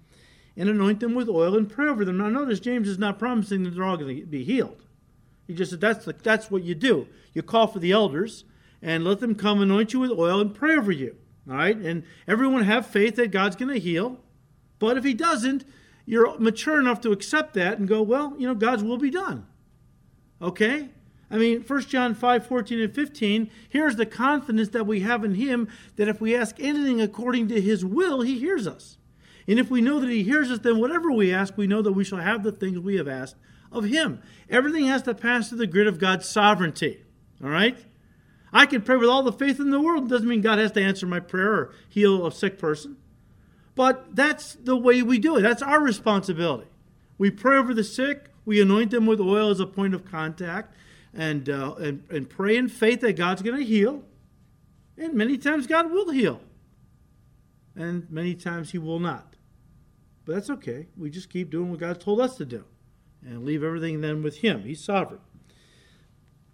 and anoint them with oil and pray over them. Now, notice James is not promising that they're all going to be healed. He just said that's, the, that's what you do. You call for the elders and let them come anoint you with oil and pray over you. All right? And everyone have faith that God's going to heal. But if he doesn't, you're mature enough to accept that and go, well, you know, God's will be done. Okay? I mean, 1 John 5 14 and 15, here's the confidence that we have in Him that if we ask anything according to His will, He hears us. And if we know that He hears us, then whatever we ask, we know that we shall have the things we have asked of Him. Everything has to pass through the grid of God's sovereignty. All right? I can pray with all the faith in the world. It doesn't mean God has to answer my prayer or heal a sick person. But that's the way we do it. That's our responsibility. We pray over the sick, we anoint them with oil as a point of contact and, uh, and, and pray in faith that God's going to heal. And many times God will heal. And many times He will not. But that's okay. We just keep doing what God's told us to do and leave everything then with Him. He's sovereign.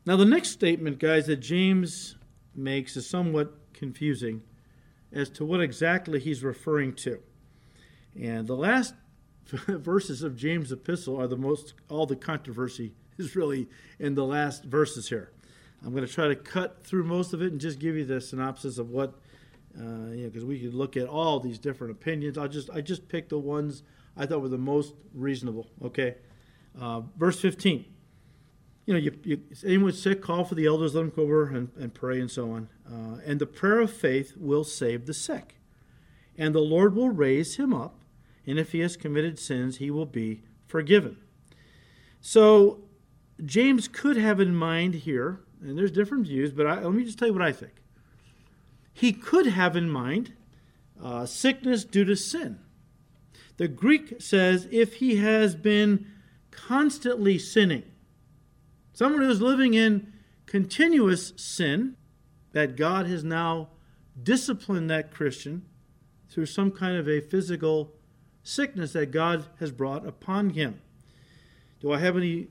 Now, the next statement, guys, that James makes is somewhat confusing as to what exactly he's referring to. And the last verses of James' epistle are the most, all the controversy is really in the last verses here. I'm going to try to cut through most of it and just give you the synopsis of what, uh, you know, because we could look at all these different opinions. I just I just picked the ones I thought were the most reasonable. Okay, uh, verse 15. You know, you, you, anyone sick, call for the elders, let them come over and, and pray and so on. Uh, and the prayer of faith will save the sick, and the Lord will raise him up. And if he has committed sins, he will be forgiven. So James could have in mind here, and there's different views, but I, let me just tell you what I think. He could have in mind uh, sickness due to sin. The Greek says if he has been constantly sinning, someone who's living in continuous sin, that God has now disciplined that Christian through some kind of a physical sickness that God has brought upon him. Do I have any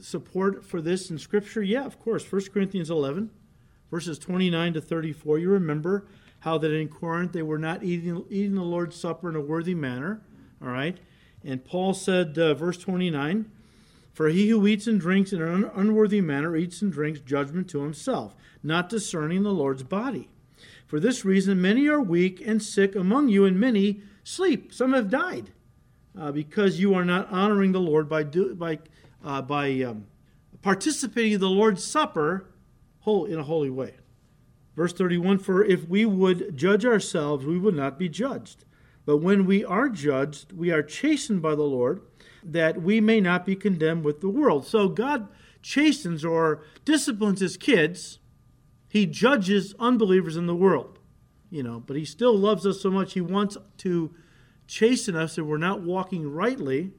support for this in Scripture? Yeah, of course. 1 Corinthians 11, verses 29 to 34. You remember how that in Corinth they were not eating, eating the Lord's Supper in a worthy manner. All right. And Paul said, uh, verse 29, For he who eats and drinks in an unworthy manner eats and drinks judgment to himself, not discerning the Lord's body. For this reason, many are weak and sick among you, and many sleep. Some have died. Uh, because you are not honoring the Lord by, do, by uh, by um, participating in the Lord's Supper in a holy way. Verse 31 For if we would judge ourselves, we would not be judged. But when we are judged, we are chastened by the Lord, that we may not be condemned with the world. So God chastens or disciplines his kids. He judges unbelievers in the world, you know, but he still loves us so much he wants to chasten us if we're not walking rightly.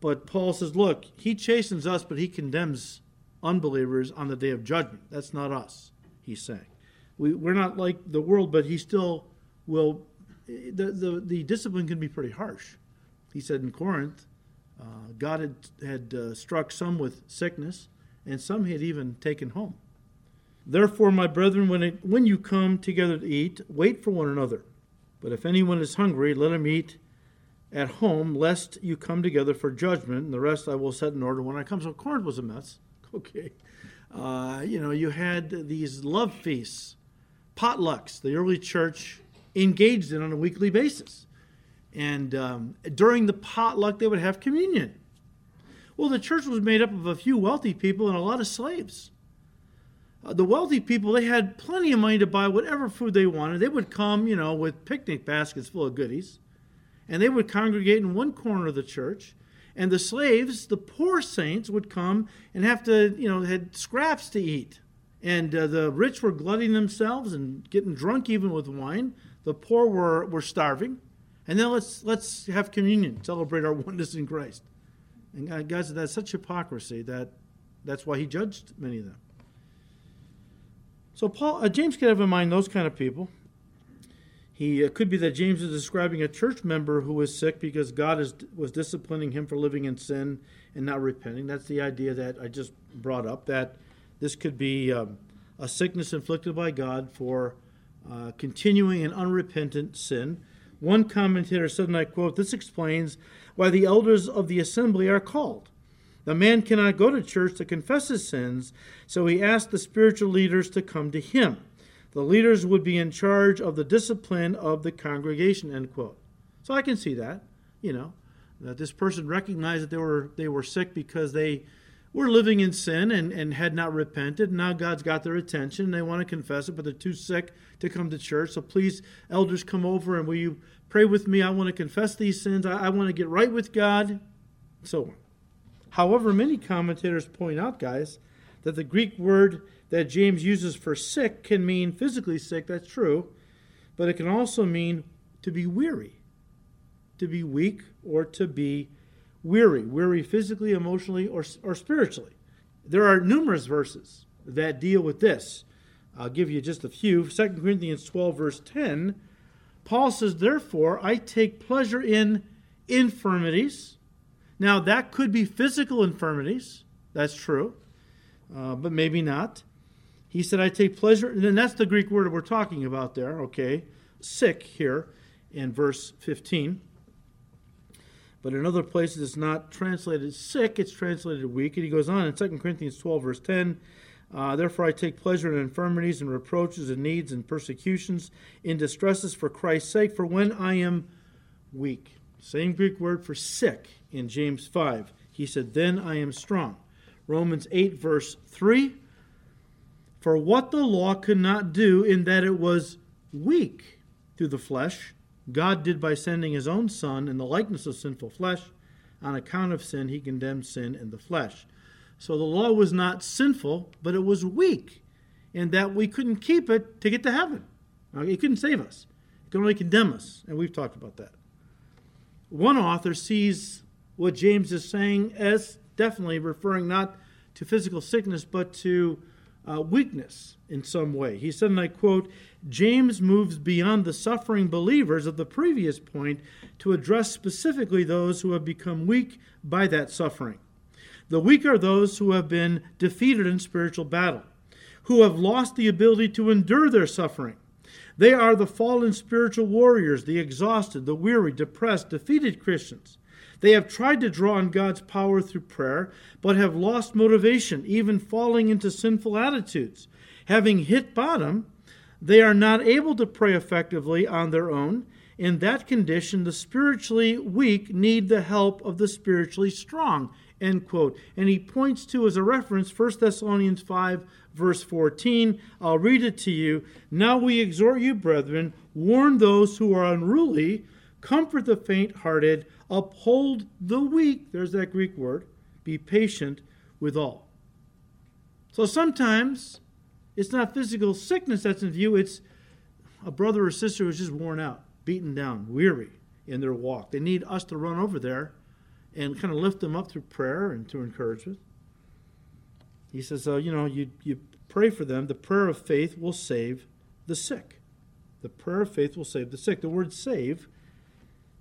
But Paul says, look, he chastens us, but he condemns unbelievers on the day of judgment. That's not us, he's saying. We, we're not like the world, but he still will. The, the, the discipline can be pretty harsh. He said in Corinth, uh, God had, had uh, struck some with sickness, and some he had even taken home. Therefore, my brethren, when, it, when you come together to eat, wait for one another. But if anyone is hungry, let him eat at home, lest you come together for judgment, and the rest I will set in order when I come. So Corinth was a mess. Okay. Uh, you know, you had these love feasts potlucks the early church engaged in on a weekly basis. And um, during the potluck, they would have communion. Well, the church was made up of a few wealthy people and a lot of slaves. Uh, the wealthy people, they had plenty of money to buy whatever food they wanted. They would come, you know, with picnic baskets full of goodies, and they would congregate in one corner of the church. And the slaves, the poor saints, would come and have to, you know, had scraps to eat. And uh, the rich were glutting themselves and getting drunk even with wine. The poor were, were starving. And then let's, let's have communion, celebrate our oneness in Christ. And God said that's such hypocrisy that that's why he judged many of them. So Paul, uh, James could have in mind those kind of people. He uh, could be that James is describing a church member who was sick because God is, was disciplining him for living in sin and not repenting. That's the idea that I just brought up. That this could be um, a sickness inflicted by God for uh, continuing an unrepentant sin. One commentator said, and I quote, This explains why the elders of the assembly are called. The man cannot go to church to confess his sins, so he asked the spiritual leaders to come to him. The leaders would be in charge of the discipline of the congregation, end quote. So I can see that, you know, that this person recognized that they were they were sick because they were living in sin and, and had not repented. Now God's got their attention. They want to confess it, but they're too sick to come to church. So please, elders, come over and will you pray with me? I want to confess these sins. I, I want to get right with God. So on. However, many commentators point out, guys, that the Greek word that James uses for sick can mean physically sick. That's true. But it can also mean to be weary, to be weak, or to be weary, weary physically, emotionally, or, or spiritually. There are numerous verses that deal with this. I'll give you just a few. 2 Corinthians 12, verse 10, Paul says, Therefore, I take pleasure in infirmities. Now, that could be physical infirmities. That's true. Uh, but maybe not. He said, I take pleasure, and then that's the Greek word we're talking about there, okay? Sick here in verse 15. But in other places, it's not translated sick, it's translated weak. And he goes on in 2 Corinthians 12, verse 10 uh, Therefore, I take pleasure in infirmities and reproaches and needs and persecutions, in distresses for Christ's sake, for when I am weak. Same Greek word for sick in James 5. He said, Then I am strong. Romans 8, verse 3 For what the law could not do, in that it was weak through the flesh, God did by sending his own Son in the likeness of sinful flesh. On account of sin, he condemned sin in the flesh. So the law was not sinful, but it was weak in that we couldn't keep it to get to heaven. It couldn't save us, it could only condemn us. And we've talked about that. One author sees what James is saying as definitely referring not to physical sickness, but to uh, weakness in some way. He said, and I quote, James moves beyond the suffering believers of the previous point to address specifically those who have become weak by that suffering. The weak are those who have been defeated in spiritual battle, who have lost the ability to endure their suffering. They are the fallen spiritual warriors, the exhausted, the weary, depressed, defeated Christians. They have tried to draw on God's power through prayer, but have lost motivation, even falling into sinful attitudes. Having hit bottom, they are not able to pray effectively on their own, In that condition, the spiritually weak need the help of the spiritually strong. End quote. And he points to as a reference 1 Thessalonians 5, verse 14. I'll read it to you. Now we exhort you, brethren, warn those who are unruly, comfort the faint hearted, uphold the weak. There's that Greek word. Be patient with all. So sometimes it's not physical sickness that's in view, it's a brother or sister who's just worn out, beaten down, weary in their walk. They need us to run over there and kind of lift them up through prayer and to encouragement. He says, uh, you know, you, you pray for them. The prayer of faith will save the sick. The prayer of faith will save the sick. The word save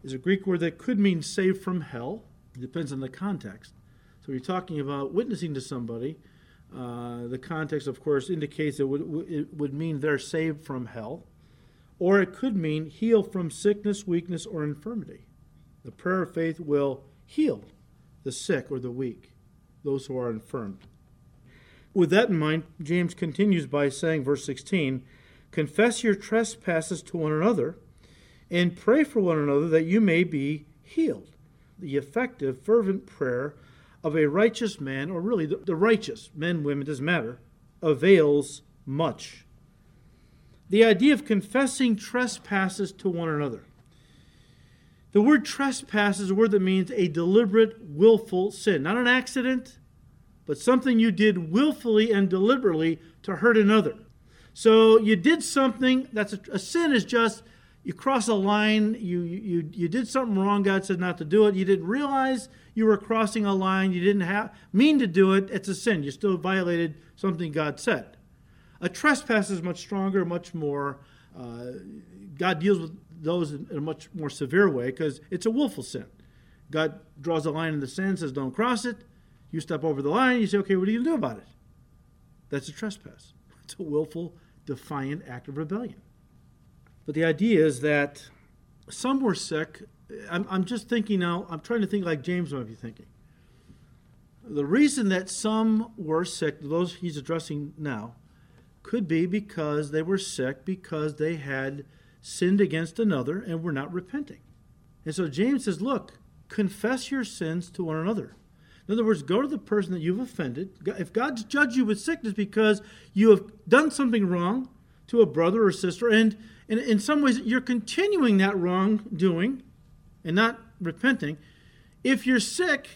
is a Greek word that could mean save from hell. It depends on the context. So you're talking about witnessing to somebody. Uh, the context, of course, indicates it would, it would mean they're saved from hell. Or it could mean heal from sickness, weakness, or infirmity. The prayer of faith will heal the sick or the weak, those who are infirmed. With that in mind, James continues by saying, verse 16, Confess your trespasses to one another and pray for one another that you may be healed. The effective, fervent prayer of a righteous man, or really the, the righteous, men, women, doesn't matter, avails much. The idea of confessing trespasses to one another. The word trespass is a word that means a deliberate, willful sin. Not an accident, but something you did willfully and deliberately to hurt another. So you did something that's a, a sin is just you cross a line, you, you, you did something wrong, God said not to do it. You didn't realize you were crossing a line, you didn't have, mean to do it, it's a sin. You still violated something God said. A trespass is much stronger, much more, uh, God deals with those in a much more severe way because it's a willful sin. God draws a line in the sand, says, don't cross it. You step over the line, you say, okay, what are you going to do about it? That's a trespass. It's a willful, defiant act of rebellion. But the idea is that some were sick. I'm, I'm just thinking now, I'm trying to think like James might be thinking. The reason that some were sick, those he's addressing now, could be because they were sick because they had sinned against another and were not repenting. And so James says, look, confess your sins to one another. In other words, go to the person that you've offended. If God's judged you with sickness because you have done something wrong to a brother or sister, and, in some ways you're continuing that wrongdoing and not repenting, if you're sick,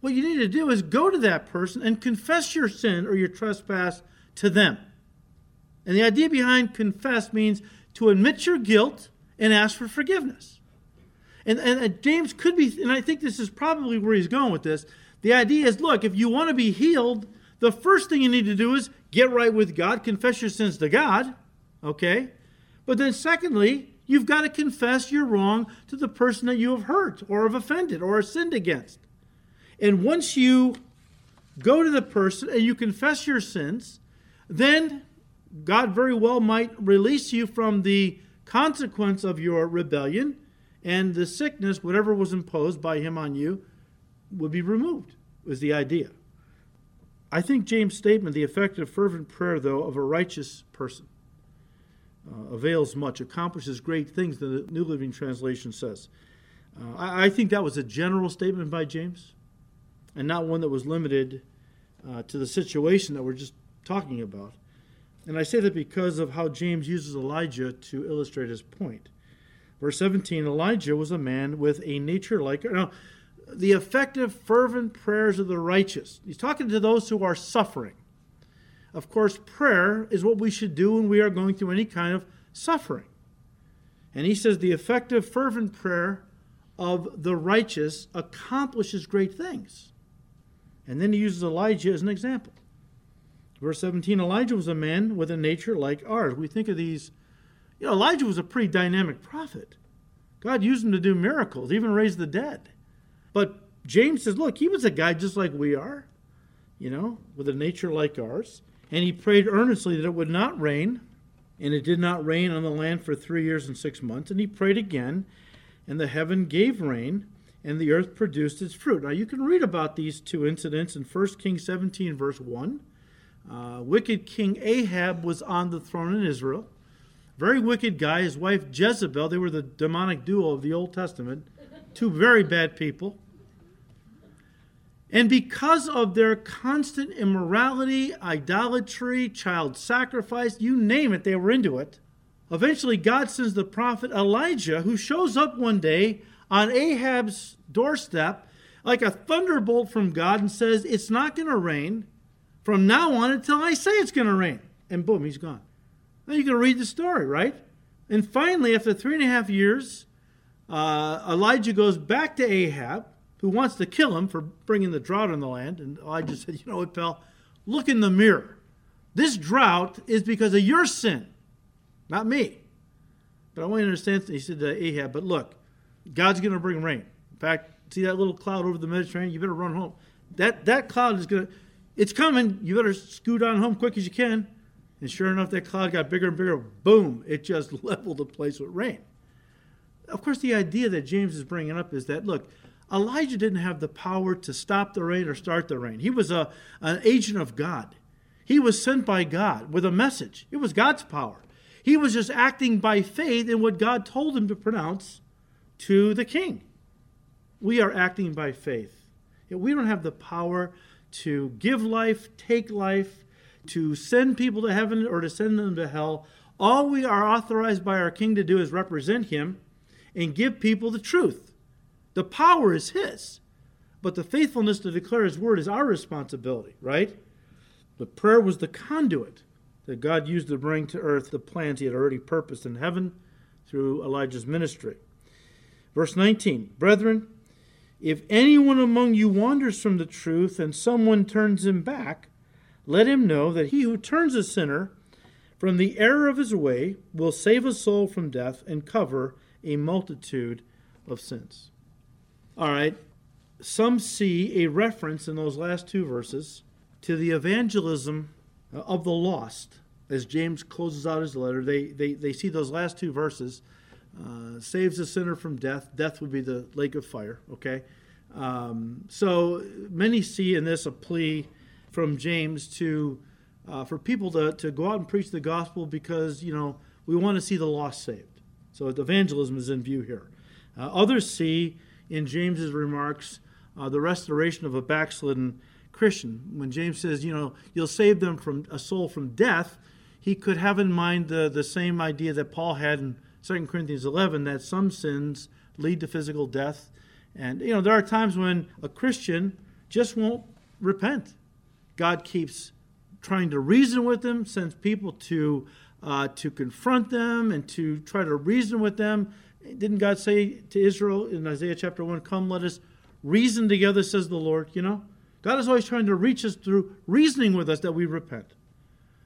what you need to do is go to that person and confess your sin or your trespass to them. And the idea behind confess means to admit your guilt and ask for forgiveness. And, and, and, James could be, and I think this is probably where he's going with this. The idea is look, if you want to be healed, the first thing you need to do is get right with God, confess your sins to God, okay? But then, secondly, you've got to confess your wrong to the person that you have hurt or have offended or sinned against. And once you go to the person and you confess your sins, then God very well might release you from the consequence of your rebellion, and the sickness, whatever was imposed by Him on you, would be removed, was the idea. I think James' statement, the effective, fervent prayer, though, of a righteous person, uh, avails much, accomplishes great things, the New Living Translation says. Uh, I, I, think that was a general statement by James, and not one that was limited uh, to the situation that we're just talking about. And I say that because of how James uses Elijah to illustrate his point. Verse 17 Elijah was a man with a nature like. Now, the effective, fervent prayers of the righteous. He's talking to those who are suffering. Of course, prayer is what we should do when we are going through any kind of suffering. And he says the effective, fervent prayer of the righteous accomplishes great things. And then he uses Elijah as an example. Verse 17 Elijah was a man with a nature like ours. We think of these, you know, Elijah was a pretty dynamic prophet. God used him to do miracles, even raise the dead. But James says, look, he was a guy just like we are, you know, with a nature like ours. And he prayed earnestly that it would not rain. And it did not rain on the land for three years and six months. And he prayed again, and the heaven gave rain, and the earth produced its fruit. Now you can read about these two incidents in 1 Kings 17, verse 1 uh, wicked King Ahab was on the throne in Israel. very wicked guy. His wife Jezebel, they were the demonic duo of the Old Testament. Two very bad people. And because of their constant immorality, idolatry, child sacrifice, you name it, they were into it. Eventually, God sends the prophet Elijah, who shows up one day on Ahab's doorstep like a thunderbolt from God and says, It's not going to rain from now on until I say it's going to rain. And boom, he's gone. Now you can read the story, right? And finally, after three and a half years, uh, Elijah goes back to Ahab, who wants to kill him for bringing the drought on the land. And Elijah said, You know what, pal? Look in the mirror. This drought is because of your sin, not me. But I want you to understand, he said to Ahab, But look, God's going to bring rain. In fact, see that little cloud over the Mediterranean? You better run home. That, that cloud is going to, it's coming. You better scoot on home quick as you can. And sure enough, that cloud got bigger and bigger. Boom, it just leveled the place with rain. Of course, the idea that James is bringing up is that, look, Elijah didn't have the power to stop the rain or start the rain. He was a, an agent of God. He was sent by God with a message. It was God's power. He was just acting by faith in what God told him to pronounce to the king. We are acting by faith. We don't have the power to give life, take life, to send people to heaven or to send them to hell. All we are authorized by our king to do is represent him and give people the truth. The power is his, but the faithfulness to declare his word is our responsibility, right? But prayer was the conduit that God used to bring to earth the plans he had already purposed in heaven through Elijah's ministry. Verse 19 Brethren, if anyone among you wanders from the truth and someone turns him back, let him know that he who turns a sinner from the error of his way will save a soul from death and cover a multitude of sins. All right, some see a reference in those last two verses to the evangelism of the lost. As James closes out his letter, they, they, they see those last two verses uh, saves a sinner from death. Death would be the lake of fire, okay? Um, so many see in this a plea from James to uh, for people to, to go out and preach the gospel because, you know, we want to see the lost saved. So evangelism is in view here. Uh, others see in James's remarks uh, the restoration of a backslidden Christian. When James says, you know, you'll save them from a soul from death, he could have in mind the, the same idea that Paul had in 2 Corinthians 11 that some sins lead to physical death. And, you know, there are times when a Christian just won't repent. God keeps trying to reason with them, sends people to, uh, to confront them and to try to reason with them. Didn't God say to Israel in Isaiah chapter 1, Come, let us reason together, says the Lord? You know, God is always trying to reach us through reasoning with us that we repent.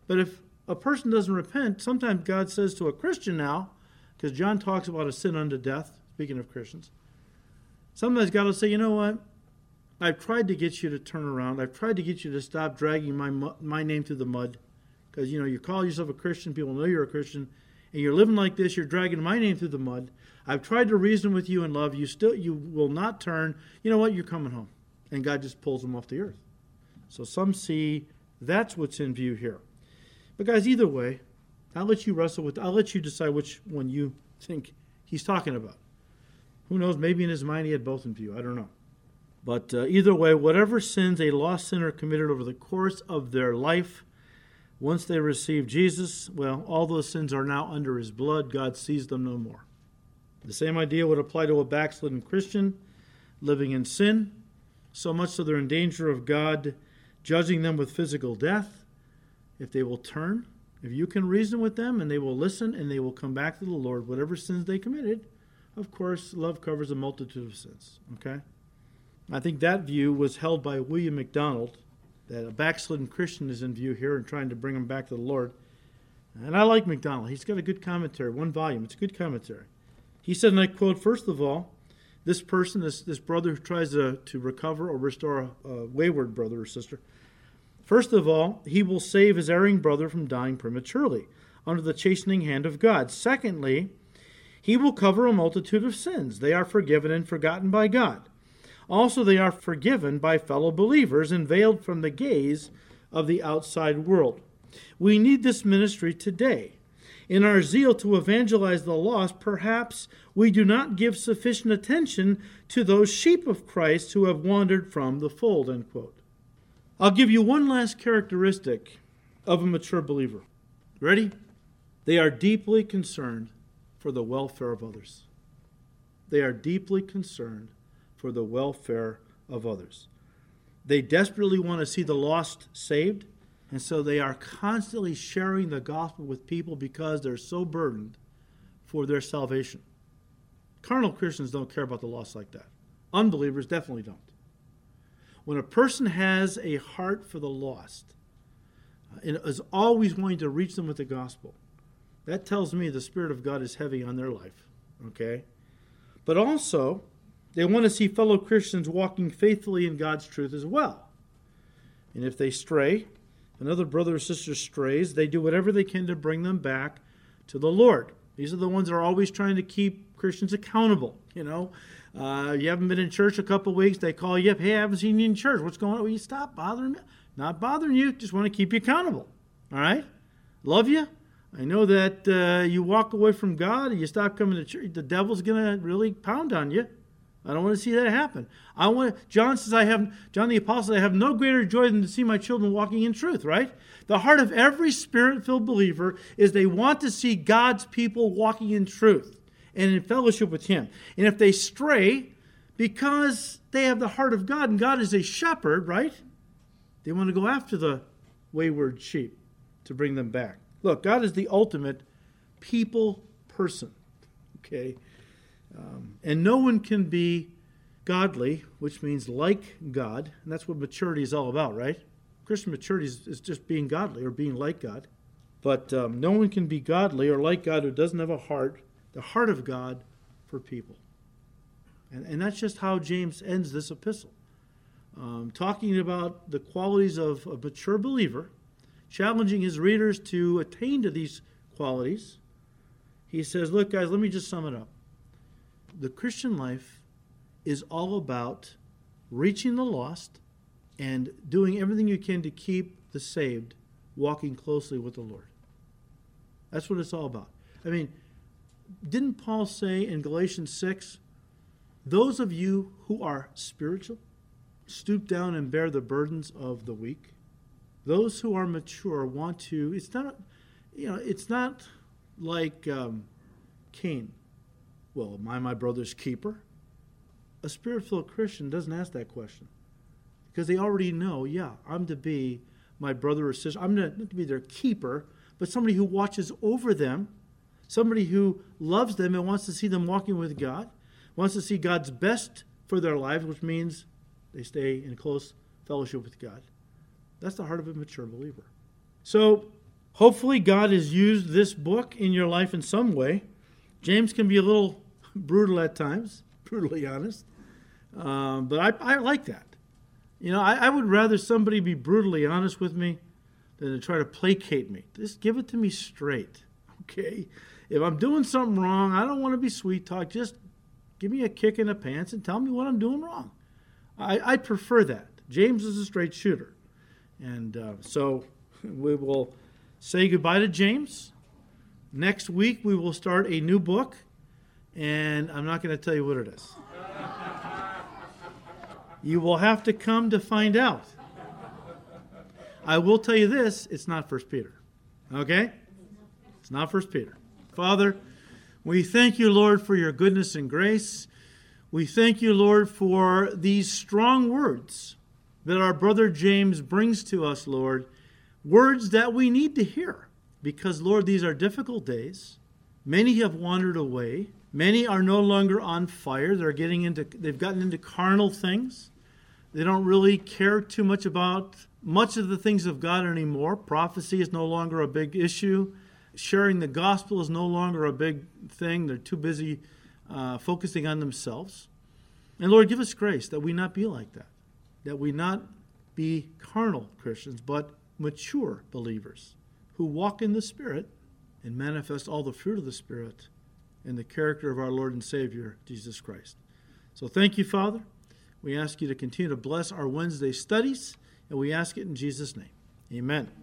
But if a person doesn't repent, sometimes God says to a Christian now, because John talks about a sin unto death, speaking of Christians, sometimes God will say, You know what? I've tried to get you to turn around. I've tried to get you to stop dragging my my name through the mud, because you know you call yourself a Christian. People know you're a Christian, and you're living like this. You're dragging my name through the mud. I've tried to reason with you in love you. Still, you will not turn. You know what? You're coming home, and God just pulls them off the earth. So some see that's what's in view here. But guys, either way, I'll let you wrestle with. I'll let you decide which one you think he's talking about. Who knows? Maybe in his mind he had both in view. I don't know. But uh, either way, whatever sins a lost sinner committed over the course of their life, once they receive Jesus, well, all those sins are now under his blood. God sees them no more. The same idea would apply to a backslidden Christian living in sin, so much so they're in danger of God judging them with physical death if they will turn. If you can reason with them and they will listen and they will come back to the Lord, whatever sins they committed, of course, love covers a multitude of sins. Okay? I think that view was held by William MacDonald, that a backslidden Christian is in view here and trying to bring him back to the Lord. And I like MacDonald. He's got a good commentary, one volume. It's a good commentary. He said, and I quote, first of all, this person, this, this brother who tries to, to recover or restore a, a wayward brother or sister, first of all, he will save his erring brother from dying prematurely under the chastening hand of God. Secondly, he will cover a multitude of sins. They are forgiven and forgotten by God. Also, they are forgiven by fellow believers and veiled from the gaze of the outside world. We need this ministry today. In our zeal to evangelize the lost, perhaps we do not give sufficient attention to those sheep of Christ who have wandered from the fold. End quote. I'll give you one last characteristic of a mature believer. Ready? They are deeply concerned for the welfare of others. They are deeply concerned for the welfare of others. They desperately want to see the lost saved, and so they are constantly sharing the gospel with people because they're so burdened for their salvation. Carnal Christians don't care about the lost like that. Unbelievers definitely don't. When a person has a heart for the lost uh, and is always wanting to reach them with the gospel, that tells me the Spirit of God is heavy on their life. Okay? But also, they want to see fellow Christians walking faithfully in God's truth as well. And if they stray, another brother or sister strays, they do whatever they can to bring them back to the Lord. These are the ones that are always trying to keep Christians accountable. You know, uh, you haven't been in church a couple weeks, they call you up. Hey, I haven't seen you in church. What's going on? Well, you stop bothering me. Not bothering you. Just want to keep you accountable. All right. Love you. I know that uh, you walk away from God and you stop coming to church, the devil's going to really pound on you. I don't want to see that happen. I want John says I have John the apostle I have no greater joy than to see my children walking in truth, right? The heart of every spirit-filled believer is they want to see God's people walking in truth and in fellowship with him. And if they stray because they have the heart of God and God is a shepherd, right? They want to go after the wayward sheep to bring them back. Look, God is the ultimate people person. Okay? Um, and no one can be godly, which means like God. And that's what maturity is all about, right? Christian maturity is, is just being godly or being like God. But um, no one can be godly or like God who doesn't have a heart, the heart of God for people. And, and that's just how James ends this epistle. Um, talking about the qualities of a mature believer challenging his readers to attain to these qualities, he says, Look, guys, let me just sum it up. The Christian life is all about reaching the lost and doing everything you can to keep the saved walking closely with the Lord. That's what it's all about. I mean, didn't Paul say in Galatians 6, those of you who are spiritual, stoop down and bear the burdens of the weak? those who are mature want to it's not you know it's not like um, cain well am i my brother's keeper a spirit-filled christian doesn't ask that question because they already know yeah i'm to be my brother or sister i'm not to be their keeper but somebody who watches over them somebody who loves them and wants to see them walking with god wants to see god's best for their lives which means they stay in close fellowship with god that's the heart of a mature believer. So, hopefully, God has used this book in your life in some way. James can be a little brutal at times, brutally honest. Um, but I, I, like that. You know, I, I, would rather somebody be brutally honest with me than to try to placate me. Just give it to me straight, okay? If I'm doing something wrong, I don't want to be sweet talk. Just give me a kick in the pants and tell me what I'm doing wrong. I, I prefer that. James is a straight shooter. And uh, so we will say goodbye to James. Next week, we will start a new book, and I'm not going to tell you what it is. you will have to come to find out. I will tell you this it's not First Peter. Okay? It's not First Peter. Father, we thank you, Lord, for your goodness and grace. We thank you, Lord, for these strong words that our brother James brings to us, Lord, words that we need to hear. Because, Lord, these are difficult days. Many have wandered away. Many are no longer on fire. They're getting into they've gotten into carnal things. They don't really care too much about much of the things of God anymore. Prophecy is no longer a big issue. Sharing the gospel is no longer a big thing. They're too busy uh, focusing on themselves. And Lord, give us grace that we not be like that that we not be carnal Christians, but mature believers who walk in the Spirit and manifest all the fruit of the Spirit in the character of our Lord and Savior, Jesus Christ. So thank you, Father. We ask you to continue to bless our Wednesday studies, and we ask it in Jesus' name. Amen.